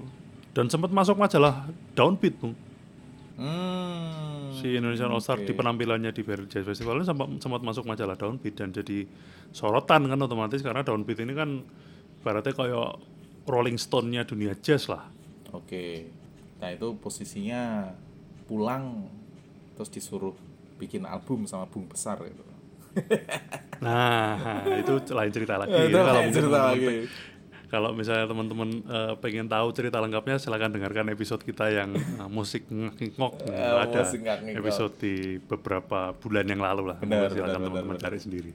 dan sempat masuk majalah Downbeat Bung Hmm. si Indonesian All Star di penampilannya di Berlin Jazz Festival ini sempat, sempat masuk majalah Downbeat dan jadi sorotan kan otomatis karena Downbeat ini kan baratnya kayak Rolling Stone-nya dunia jazz lah Oke. Nah, itu posisinya pulang terus disuruh bikin album sama Bung Besar gitu. Nah, itu lain cerita lagi. Itu Ya, lain mungkin cerita lagi. Kalau misalnya teman-teman eh, pengen tahu cerita lengkapnya, silakan dengarkan episode kita yang eh, musik ngok Eh, ada episode di beberapa bulan yang lalu lah. Benar, silakan benar, teman-teman cari sendiri.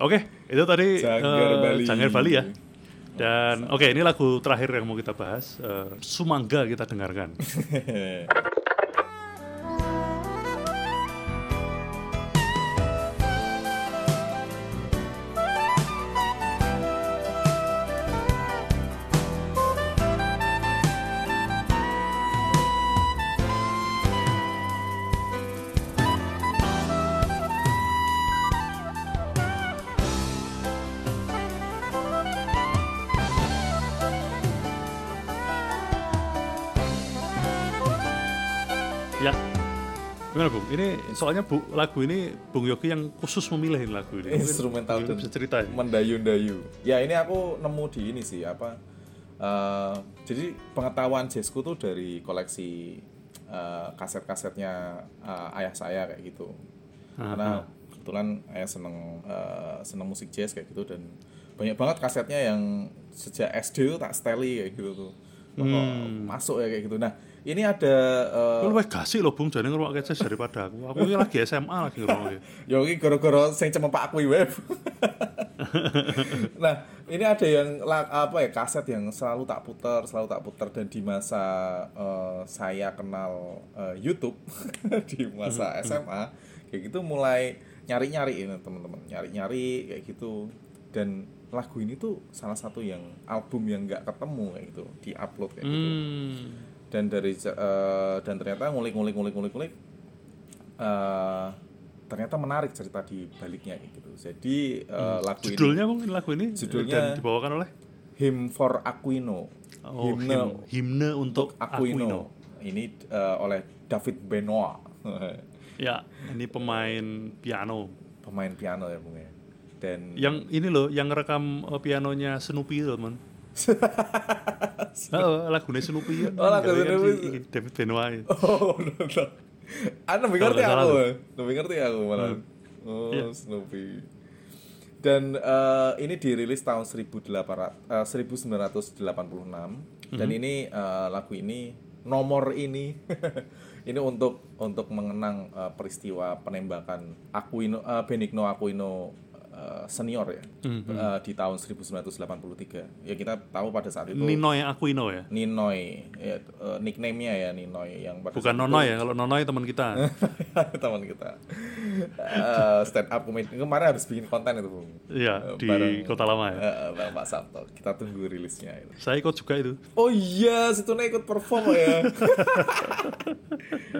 Oke, itu tadi Janggar eh, Bali. Bali ya. Dan oke, ini lagu terakhir yang mau kita bahas. eh, Sumangga kita dengarkan. soalnya bu, lagu ini Bung Yogi yang khusus memilih lagu ini. Mungkin instrumental dan bisa cerita ya? mendayu-dayu. Ya ini aku nemu di ini sih apa? eh, jadi pengetahuan jazzku tuh dari koleksi eh, kaset-kasetnya eh, ayah saya kayak gitu. Karena kebetulan ayah seneng eh, seneng musik jazz kayak gitu dan banyak banget kasetnya yang sejak SD tuh tak steli kayak gitu tuh. Kok masuk ya kayak gitu. Nah ini ada eh, Lu gasik loh Bung, jadi ngerungok jazz daripada aku. Aku ini lagi SMA lagi ngerungok. Ya iki gara-gara sing cemepak kuwi wae. nah, ini ada yang apa ya kaset yang selalu tak putar, selalu tak putar dan di masa eh, saya kenal eh, YouTube di masa SMA kayak gitu mulai nyari-nyari ini teman-teman, nyari-nyari kayak gitu dan lagu ini tuh salah satu yang album yang nggak ketemu kayak gitu di upload kayak gitu Hmm. Dan dari eh, dan ternyata ngulik ngulik ngulik ngulik ngulik eh, ternyata menarik cerita di baliknya gitu jadi eh, lagu ini Judulnya ini lagu ini Judulnya- dan dibawakan oleh Hymn for Aquino oh, himne him- himne untuk Aquino. Aquino. ini eh, oleh David Benoit Ya, ini pemain piano. pemain piano ya bung ya dan Yang ini loh, yang rekam pianonya Snoopy loh, teman. Oh, lagunya Snoopy kan. Oh, lagu Gawe kan Snoopy. David Benoit. oh no, no. Lebih Kalau ngerti aku, lebih ngerti aku malah. Oh, Iya. Snoopy. Dan eh, ini dirilis tahun 1800, eh, 1986 dan ini eh, lagu ini nomor ini ini untuk untuk mengenang eh, peristiwa penembakan Aquino eh, Benigno Aquino eh, senior ya. Eh, di tahun 1983. Ya kita tahu pada saat itu Ninoy Aquino ya. Ninoy, ya, eh, nickname-nya ya Ninoy yang pada Bukan itu- Nonoy ya, kalau Nonoy teman kita. teman kita. Eh, stand up comedy kemarin habis bikin konten itu bung. Iya, Eh, di bareng- Kota Lama ya. Bareng Pak Sabto. Kita tunggu rilisnya itu. Saya ikut juga itu. oh iya Situne ikut perform ya.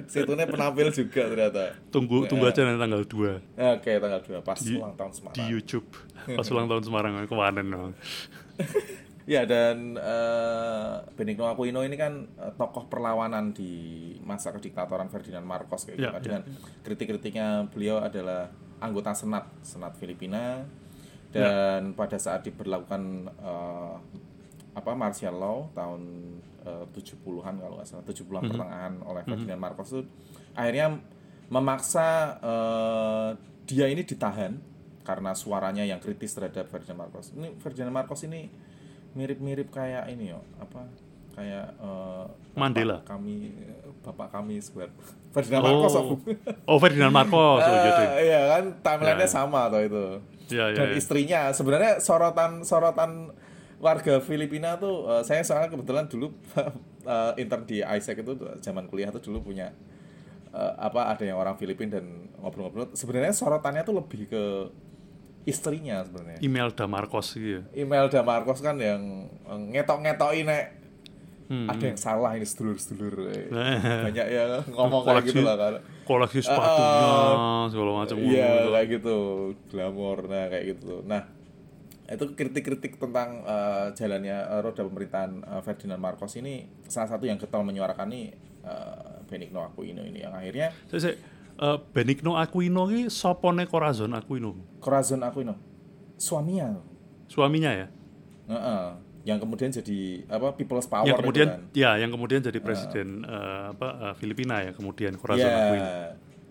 Situne penampil juga ternyata. Tunggu tunggu aja nanti tanggal 2 oke tanggal 2 pas Di- ulang tahun di Semarang YouTube. Pas ulang tahun Semarang kemarin. dong. Ya dan eh, Benigno Aquino ini kan eh, tokoh perlawanan di masa kediktatoran Ferdinand Marcos kayak gitu. Ya, ya. Dengan kritik-kritiknya beliau adalah anggota Senat Senat Filipina dan pada saat diberlakukan eh, apa martial law tahun eh, 70-an kalau nggak salah 70-an pertengahan oleh Ferdinand Marcos itu akhirnya memaksa eh, dia ini ditahan karena suaranya yang kritis terhadap Ferdinand Marcos. Ini Ferdinand Marcos ini mirip-mirip kayak ini yo, apa? Kayak eh, Mandela. bapak kami bapak kami sebuah Ferdinand Marcos Oh, aku. oh Ferdinand Marcos. Oh. Ah, iya kan timelinenya Ya. sama atau itu. Ya, ya, Dan ya. istrinya sebenarnya sorotan sorotan warga Filipina tuh eh, saya soalnya kebetulan dulu eh, intern di ISEC itu zaman kuliah tuh dulu punya eh, apa ada yang orang Filipina dan ngobrol-ngobrol sebenarnya sorotannya tuh lebih ke istrinya sebenarnya. Imelda Marcos gitu ya. Imelda Marcos kan yang eh, ngetok-ngetokin nek Hmm. ada yang salah ini sedulur-sedulur eh. Banyak yang ngomong kayak Koleksi- gitu lah kan Koleksi sepatunya segala macam. Iya gitu. kayak gitu, glamor, nah kayak gitu. Nah itu kritik-kritik tentang eh, jalannya eh, roda pemerintahan eh, Ferdinand Marcos ini salah satu yang getol menyuarakan nih eh, Benigno Aquino ini yang akhirnya Saya, saya eh, Benigno Aquino ini sopone Corazon Aquino. Corazon Aquino suaminya, Suaminya ya. Heeh. yang kemudian jadi apa People's Power yang kemudian kan. ya yang kemudian jadi presiden eh, apa eh, Filipina ya kemudian Corazon Ya. Aquino.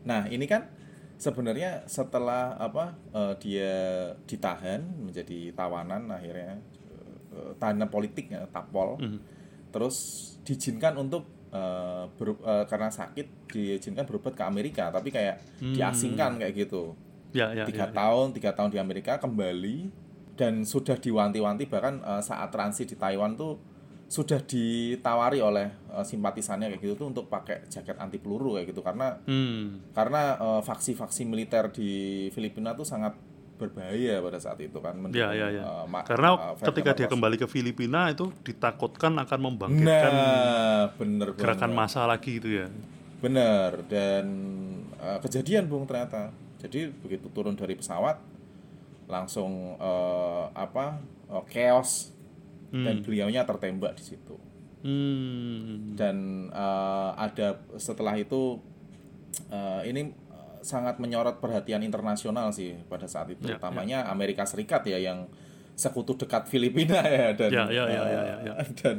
Nah, ini kan sebenarnya setelah apa eh, dia ditahan menjadi tawanan akhirnya eh, tahanan politik ya, tapol. Mhm. Terus diizinkan untuk eh, beru- eh, karena sakit diizinkan berobat ke Amerika, tapi kayak diasingkan kayak gitu. Ya ya. tiga ya, ya. tahun, tiga tahun di Amerika kembali dan sudah diwanti-wanti bahkan eh, saat transit di Taiwan tuh sudah ditawari oleh eh, simpatisannya kayak gitu tuh untuk pakai jaket anti peluru kayak gitu karena Hmm. karena eh, faksi-faksi militer di Filipina tuh sangat berbahaya pada saat itu kan Ya, ya, ya. ma- Karena Ferdinand ketika dia kembali ke Filipina itu ditakutkan akan membangkitkan nah bener gerakan bener. massa lagi gitu ya. Bener dan eh, kejadian bung ternyata. Jadi begitu turun dari pesawat langsung eh, apa eh, chaos dan beliaunya tertembak di situ. Hmm. Dan eh, ada setelah itu eh, ini sangat menyorot perhatian internasional sih pada saat itu, Ya, utamanya Amerika Serikat ya yang sekutu dekat Filipina ya dan Ya, ya, ya, eh, ya, ya, ya. dan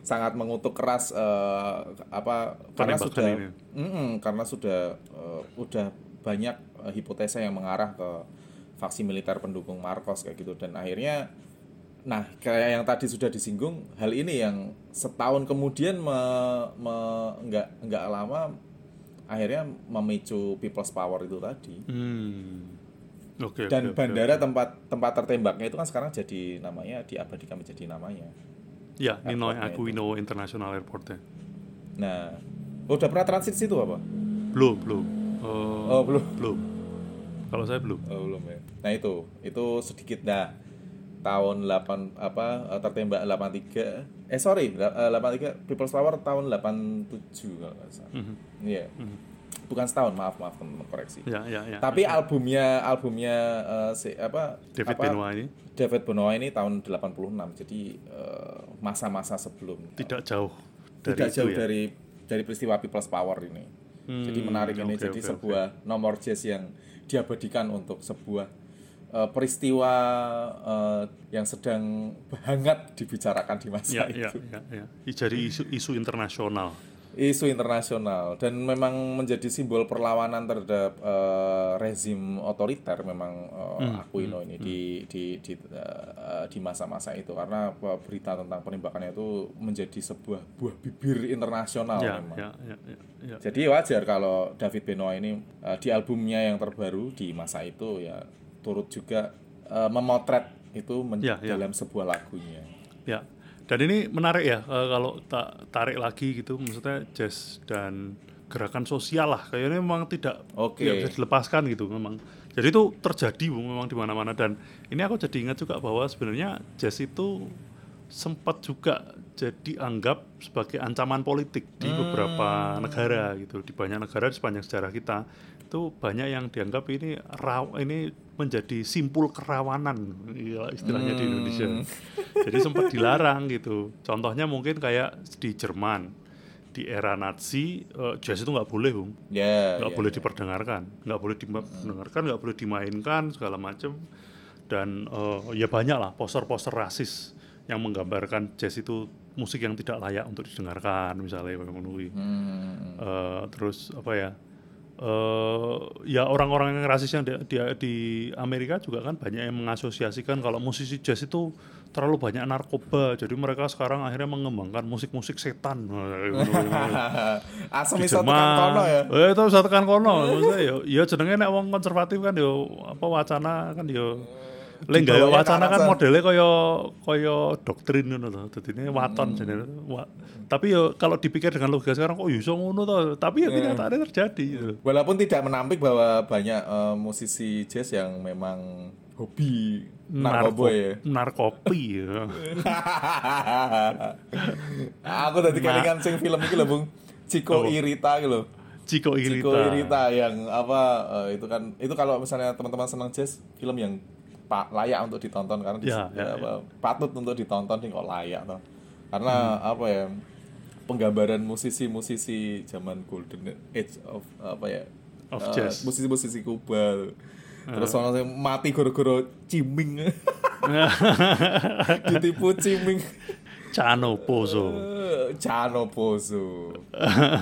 sangat mengutuk keras eh, apa karena sudah ini. Mm-mm, karena sudah eh, udah banyak eh, hipotesa yang mengarah ke faksi militer pendukung Marcos kayak gitu dan akhirnya nah kayak yang tadi sudah disinggung hal ini yang setahun kemudian me, me- nggak nggak lama akhirnya memicu people's power itu tadi Hmm. Oke. dan oke, bandara oke. tempat tempat tertembaknya itu kan sekarang jadi namanya diabadikan menjadi namanya Ya, Ninoy. Aquino International Airport ya. nah udah pernah transit situ apa Belum, belum. Eh, oh belum belum. Kalau saya belum. Oh, belum ya. Nah itu, itu sedikit dah tahun 8 apa eh, tertembak 83 eh sorry la- eh, 83 People's Power tahun 87 kalau nggak salah. Mhm. Iya. Bukan setahun, maaf maaf teman koreksi. Ya, ya, ya. Tapi albumnya albumnya eh, si apa David apa, Benoit ini David Benoit ini tahun 86. Jadi masa-masa sebelum tidak jauh dari tidak jauh ya. dari dari peristiwa People's Power ini. jadi Hmm, menarik ini oke, jadi oke, sebuah nomor jazz yang diabadikan untuk sebuah eh, peristiwa eh, yang sedang hangat dibicarakan di masa Ya, ya, itu. ya, ya. Jadi isu isu internasional. Isu internasional dan memang menjadi simbol perlawanan terhadap eh, rezim otoriter memang eh, Hmm, Aquino ini di di di eh, di masa-masa itu karena berita tentang penembakannya itu menjadi sebuah buah bibir internasional Ya, memang. ya, ya, ya, ya. Jadi wajar kalau David Benoit ini eh, di albumnya yang terbaru di masa itu ya turut juga eh, memotret itu men- Ya, ya. dalam sebuah lagunya. Ya, dan ini menarik ya eh, kalau tak tarik lagi gitu, maksudnya jazz dan gerakan sosial lah, kayaknya memang tidak Oke. tidak bisa dilepaskan gitu memang. Jadi itu terjadi Bu, memang di mana-mana dan ini aku jadi ingat juga bahwa sebenarnya jazz itu sempat juga jadi anggap sebagai ancaman politik di beberapa negara gitu. Di banyak negara di sepanjang sejarah kita itu banyak yang dianggap ini raw ini menjadi simpul kerawanan ya, istilahnya di Indonesia. Jadi sempat dilarang gitu. Contohnya mungkin kayak di Jerman di era Nazi eh, jazz itu nggak boleh bung. Ya. nggak ya, boleh ya. diperdengarkan. Nggak boleh diperdengarkan nggak boleh dimainkan segala macam dan eh, ya banyak lah poster-poster rasis yang menggambarkan jazz itu musik yang tidak layak untuk didengarkan misalnya memenuhi Hmm. Eh, terus apa ya eh ya orang-orang yang rasis yang di, di, di Amerika juga kan banyak yang mengasosiasikan kalau musisi jazz itu terlalu banyak narkoba jadi mereka sekarang akhirnya mengembangkan musik-musik setan di iso tekan kono ya. Eh, itu bisa tekan kono. Maksudnya ya ya jenenge nek wong konservatif kan yo apa wacana kan yo Lek gawe Dibawanya wacana kan modelnya kaya kaya doktrin ngono lho. Dadine waton Hmm. jenenge. Wa- Tapi yo kalau dipikir dengan logika sekarang kok iso ngono to. Tapi ya Iya. kenyataannya terjadi gitu. Walaupun tidak menampik bahwa banyak eh, musisi jazz yang memang hobi narkoba ya. narkopi ya. Aku tadi kelingan sing film iki lho, Bung. Ciko Apa? Irita gitu loh. Ciko Irita. Ciko Irita yang apa eh, itu kan itu kalau misalnya teman-teman senang jazz, film yang pa- layak untuk ditonton karena di- Ya, ya, apa, patut untuk ditonton nih kok layak toh. Karena apa ya? Penggambaran musisi-musisi zaman golden age of apa ya? Of eh, jazz. musisi-musisi Kuba. Terus ono sing mati gara-gara ciming. Ditipu ciming. Cano Pozo. Eh, Cano Pozo.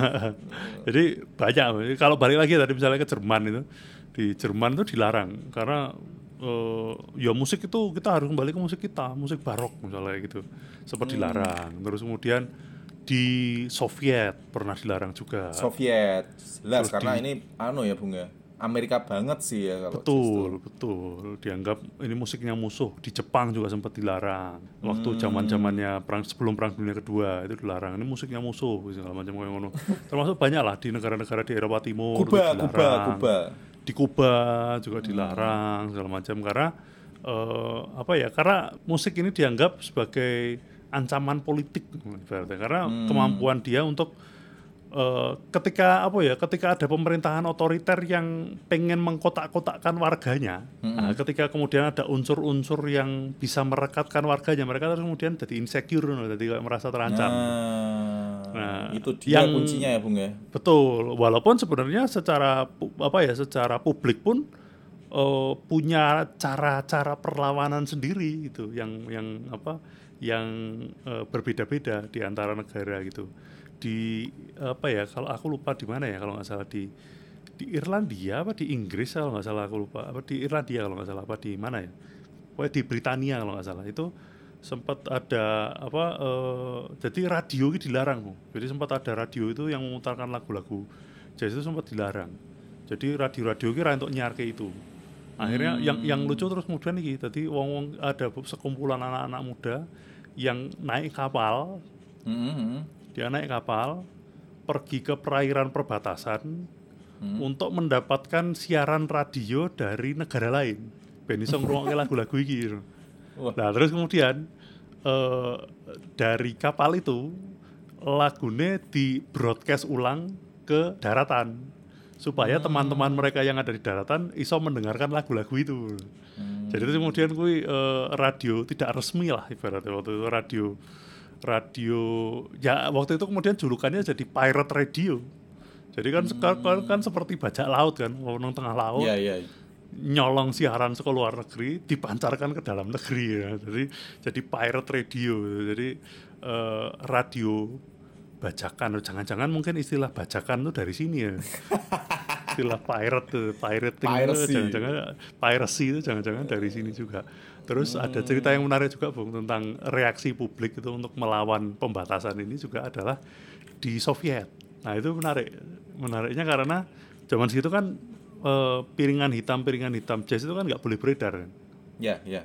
Jadi banyak. Kalau balik lagi tadi misalnya ke Jerman itu, di Jerman itu dilarang karena eh, ya musik itu kita harus kembali ke musik kita, musik barok misalnya gitu, sempat Hmm. dilarang. Terus kemudian di Soviet pernah dilarang juga. Soviet jelas Terus karena di- ini anu ya Bung ya Amerika banget sih ya kalau betul, betul. Dianggap ini musiknya musuh. Di Jepang juga sempat dilarang. Waktu Hmm. zaman zamannya perang sebelum perang dunia kedua itu dilarang. Ini musiknya musuh segala macam kayak ngono. Termasuk banyak lah di negara-negara di Eropa Timur Kuba Kuba. Kuba di Kuba juga dilarang segala macam. Karena eh, apa ya karena musik ini dianggap sebagai ancaman politik ibaratnya. karena kemampuan dia untuk eh, ketika apa ya ketika ada pemerintahan otoriter yang pengen mengkotak-kotakkan warganya nah, ketika kemudian ada unsur-unsur yang bisa merekatkan warganya mereka terus kemudian jadi insecure jadi merasa terancam. Nah Nah, itu dia yang- kuncinya ya bung ya? Betul, walaupun sebenarnya secara apa ya, secara publik pun eh, punya cara-cara perlawanan sendiri gitu, yang yang apa, yang eh, berbeda-beda di antara negara gitu. Di apa ya, kalau aku lupa di mana ya, kalau nggak salah di di Irlandia apa di Inggris kalau nggak salah aku lupa, apa di Irlandia kalau nggak salah apa di mana ya, pokoknya di Britania kalau nggak salah. Itu sempat ada apa eh, jadi radio itu dilarang Bu. jadi sempat ada radio itu yang memutarkan lagu-lagu. Jazz itu sempat dilarang. Jadi radio-radio kira untuk nyarke itu. Akhirnya yang yang lucu terus kemudian nih jadi wong wong ada sekumpulan anak-anak muda yang naik kapal. Mhm. dia naik kapal pergi ke perairan perbatasan untuk mendapatkan siaran radio dari negara lain. Ben iso ngrungokke lagu-lagu gitu. Wah. Nah, terus kemudian eh, dari kapal itu lagunya di broadcast ulang ke daratan supaya teman-teman mereka yang ada di daratan iso mendengarkan lagu-lagu itu. Jadi itu kemudian kui eh, radio tidak resmi lah ibaratnya waktu itu radio radio ya waktu itu kemudian julukannya jadi pirate radio. Jadi kan sekarang kan seperti bajak laut kan, nang tengah laut Iya iya. Nyolong siaran ke luar negeri dipancarkan ke dalam negeri ya. Jadi jadi pirate radio. Jadi eh, radio bajakan. Jangan-jangan mungkin istilah bajakan itu dari sini ya. istilah pirate tuh, pirating Piracy. jangan-jangan piracy itu jangan-jangan dari sini juga. Terus ada cerita yang menarik juga Bung tentang reaksi publik itu untuk melawan pembatasan ini juga adalah di Soviet. Nah, itu menarik. Menariknya karena zaman segitu kan eh, piringan hitam piringan hitam jazz itu kan nggak boleh beredar kan Iya iya.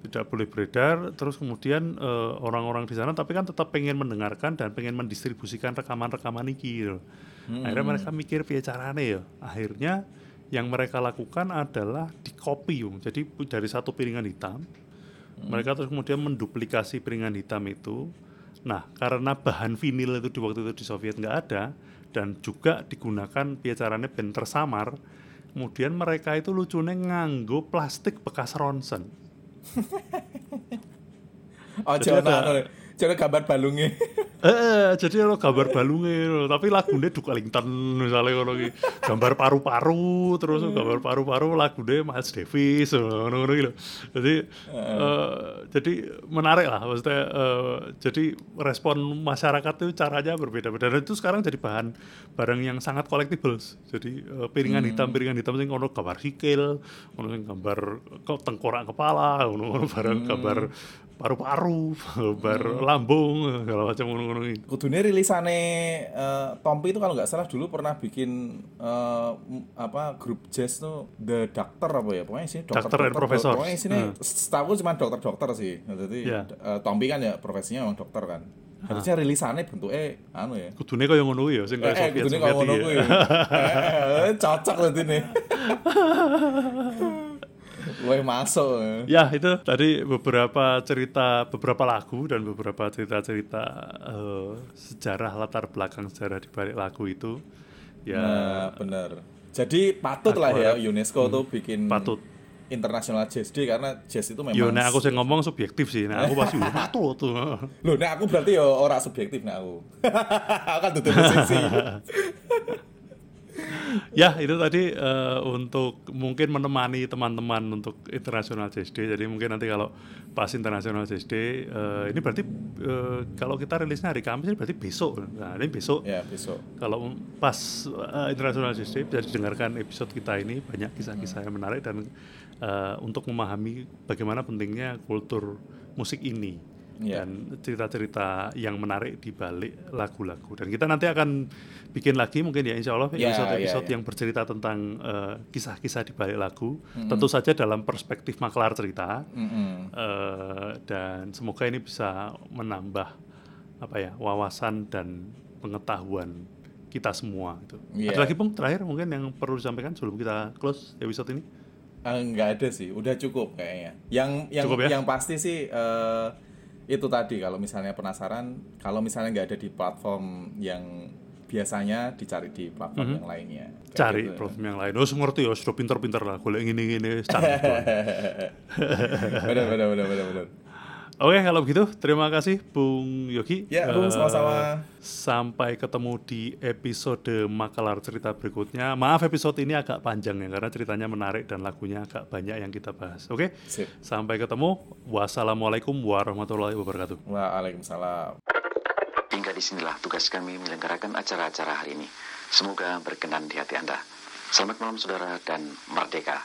tidak boleh beredar terus kemudian eh, orang-orang di sana tapi kan tetap pengen mendengarkan dan pengen mendistribusikan rekaman-rekaman iki gitu. akhirnya mereka mikir piye carane ya akhirnya yang mereka lakukan adalah di copy Yung. jadi dari satu piringan hitam mereka terus kemudian menduplikasi piringan hitam itu nah karena bahan vinil itu di waktu itu di Soviet nggak ada dan juga digunakan carane ben tersamar kemudian mereka itu lucunya nganggo plastik bekas ronsen. Oh Jadi ada- jangan gambar balungnya. Eh, jadi lo gambar balungnya lho. tapi lagunya Duke Ellington misalnya kalau gambar paru-paru terus gambar paru-paru lagunya Miles Davis ngono-ngono gitu. Jadi eh, jadi menarik lah maksudnya eh, jadi respon masyarakat itu caranya berbeda-beda dan itu sekarang jadi bahan barang yang sangat collectibles. Jadi eh, piringan hitam piringan hitam sing ono gambar sikil, ono sing gambar ke- tengkorak kepala, ono ono barang gambar paru-paru, gambar lambung segala macam ngono-ngono iki. Kudune rilisane eh, Tompi itu kalau nggak salah dulu pernah bikin eh, m- apa grup jazz tuh The Doctor apa ya pokoknya sini dokter, Doctor and Professors. pokoknya sini Hmm. setahu cuma dokter-dokter sih jadi Iya. eh, Tompi kan ya profesinya memang dokter kan harusnya rilisannya bentuknya anu ya Kudune kaya ngono kuwi ya sing eh, kaya eh Soviet kudune Soviet kalau ngono iki kuwi ya. Eh, eh, cocok berarti nih Wah masuk. Ya itu tadi beberapa cerita beberapa lagu dan beberapa cerita-cerita eh, sejarah latar belakang sejarah di balik lagu itu ya Nah, bener. Jadi patut lah ya UNESCO tuh bikin Hmm. Patut. International Jazz Day karena jazz itu memang yo nek aku sing ngomong subjektif sih nah aku pasti "Wah, patut tuh Loh, nek aku berarti ya ora subjektif nek aku. aku kan musisi. ya itu tadi eh, untuk mungkin menemani teman-teman untuk International Jazz Day jadi mungkin nanti kalau pas International Jazz Day eh, ini berarti eh, kalau kita rilisnya hari Kamis ini berarti besok. Nah ini besok. Ya, besok. kalau pas uh, International Jazz Day bisa didengarkan episode kita ini banyak kisah-kisah yang menarik dan uh, untuk memahami bagaimana pentingnya kultur musik ini Iya. dan cerita-cerita yang menarik di balik lagu-lagu dan kita nanti akan bikin lagi mungkin ya insya Allah Ya, episode-episode ya, ya. yang bercerita tentang uh, kisah-kisah di balik lagu tentu saja dalam perspektif maklar cerita Mm-mm. Eh, dan semoga ini bisa menambah apa ya wawasan dan pengetahuan kita semua itu. Iya. Ada lagi pun terakhir mungkin yang perlu disampaikan sebelum kita close episode ini. Nggak ada sih, udah cukup kayaknya. Yang yang Cukup ya? yang pasti sih eh, itu tadi kalau misalnya penasaran, kalau misalnya nggak ada di platform yang biasanya dicari di platform yang lainnya. Kayak. Cari gitu. platform yang lain. Oh, ngerti ya, sudah pinter-pinter lah. Golek gini-gini, canggih. benar benar benar benar Oke, kalau begitu terima kasih Bung Yogi. Ya, Bung, Eh, sama-sama. Sampai ketemu di episode Makalar Cerita berikutnya. Maaf episode ini agak panjang ya karena ceritanya menarik dan lagunya agak banyak yang kita bahas. Oke. Sip. Sampai ketemu. Wassalamualaikum warahmatullahi wabarakatuh. Waalaikumsalam. Hingga di sinilah tugas kami menyelenggarakan acara-acara hari ini. Semoga berkenan di hati Anda. Selamat malam saudara dan merdeka.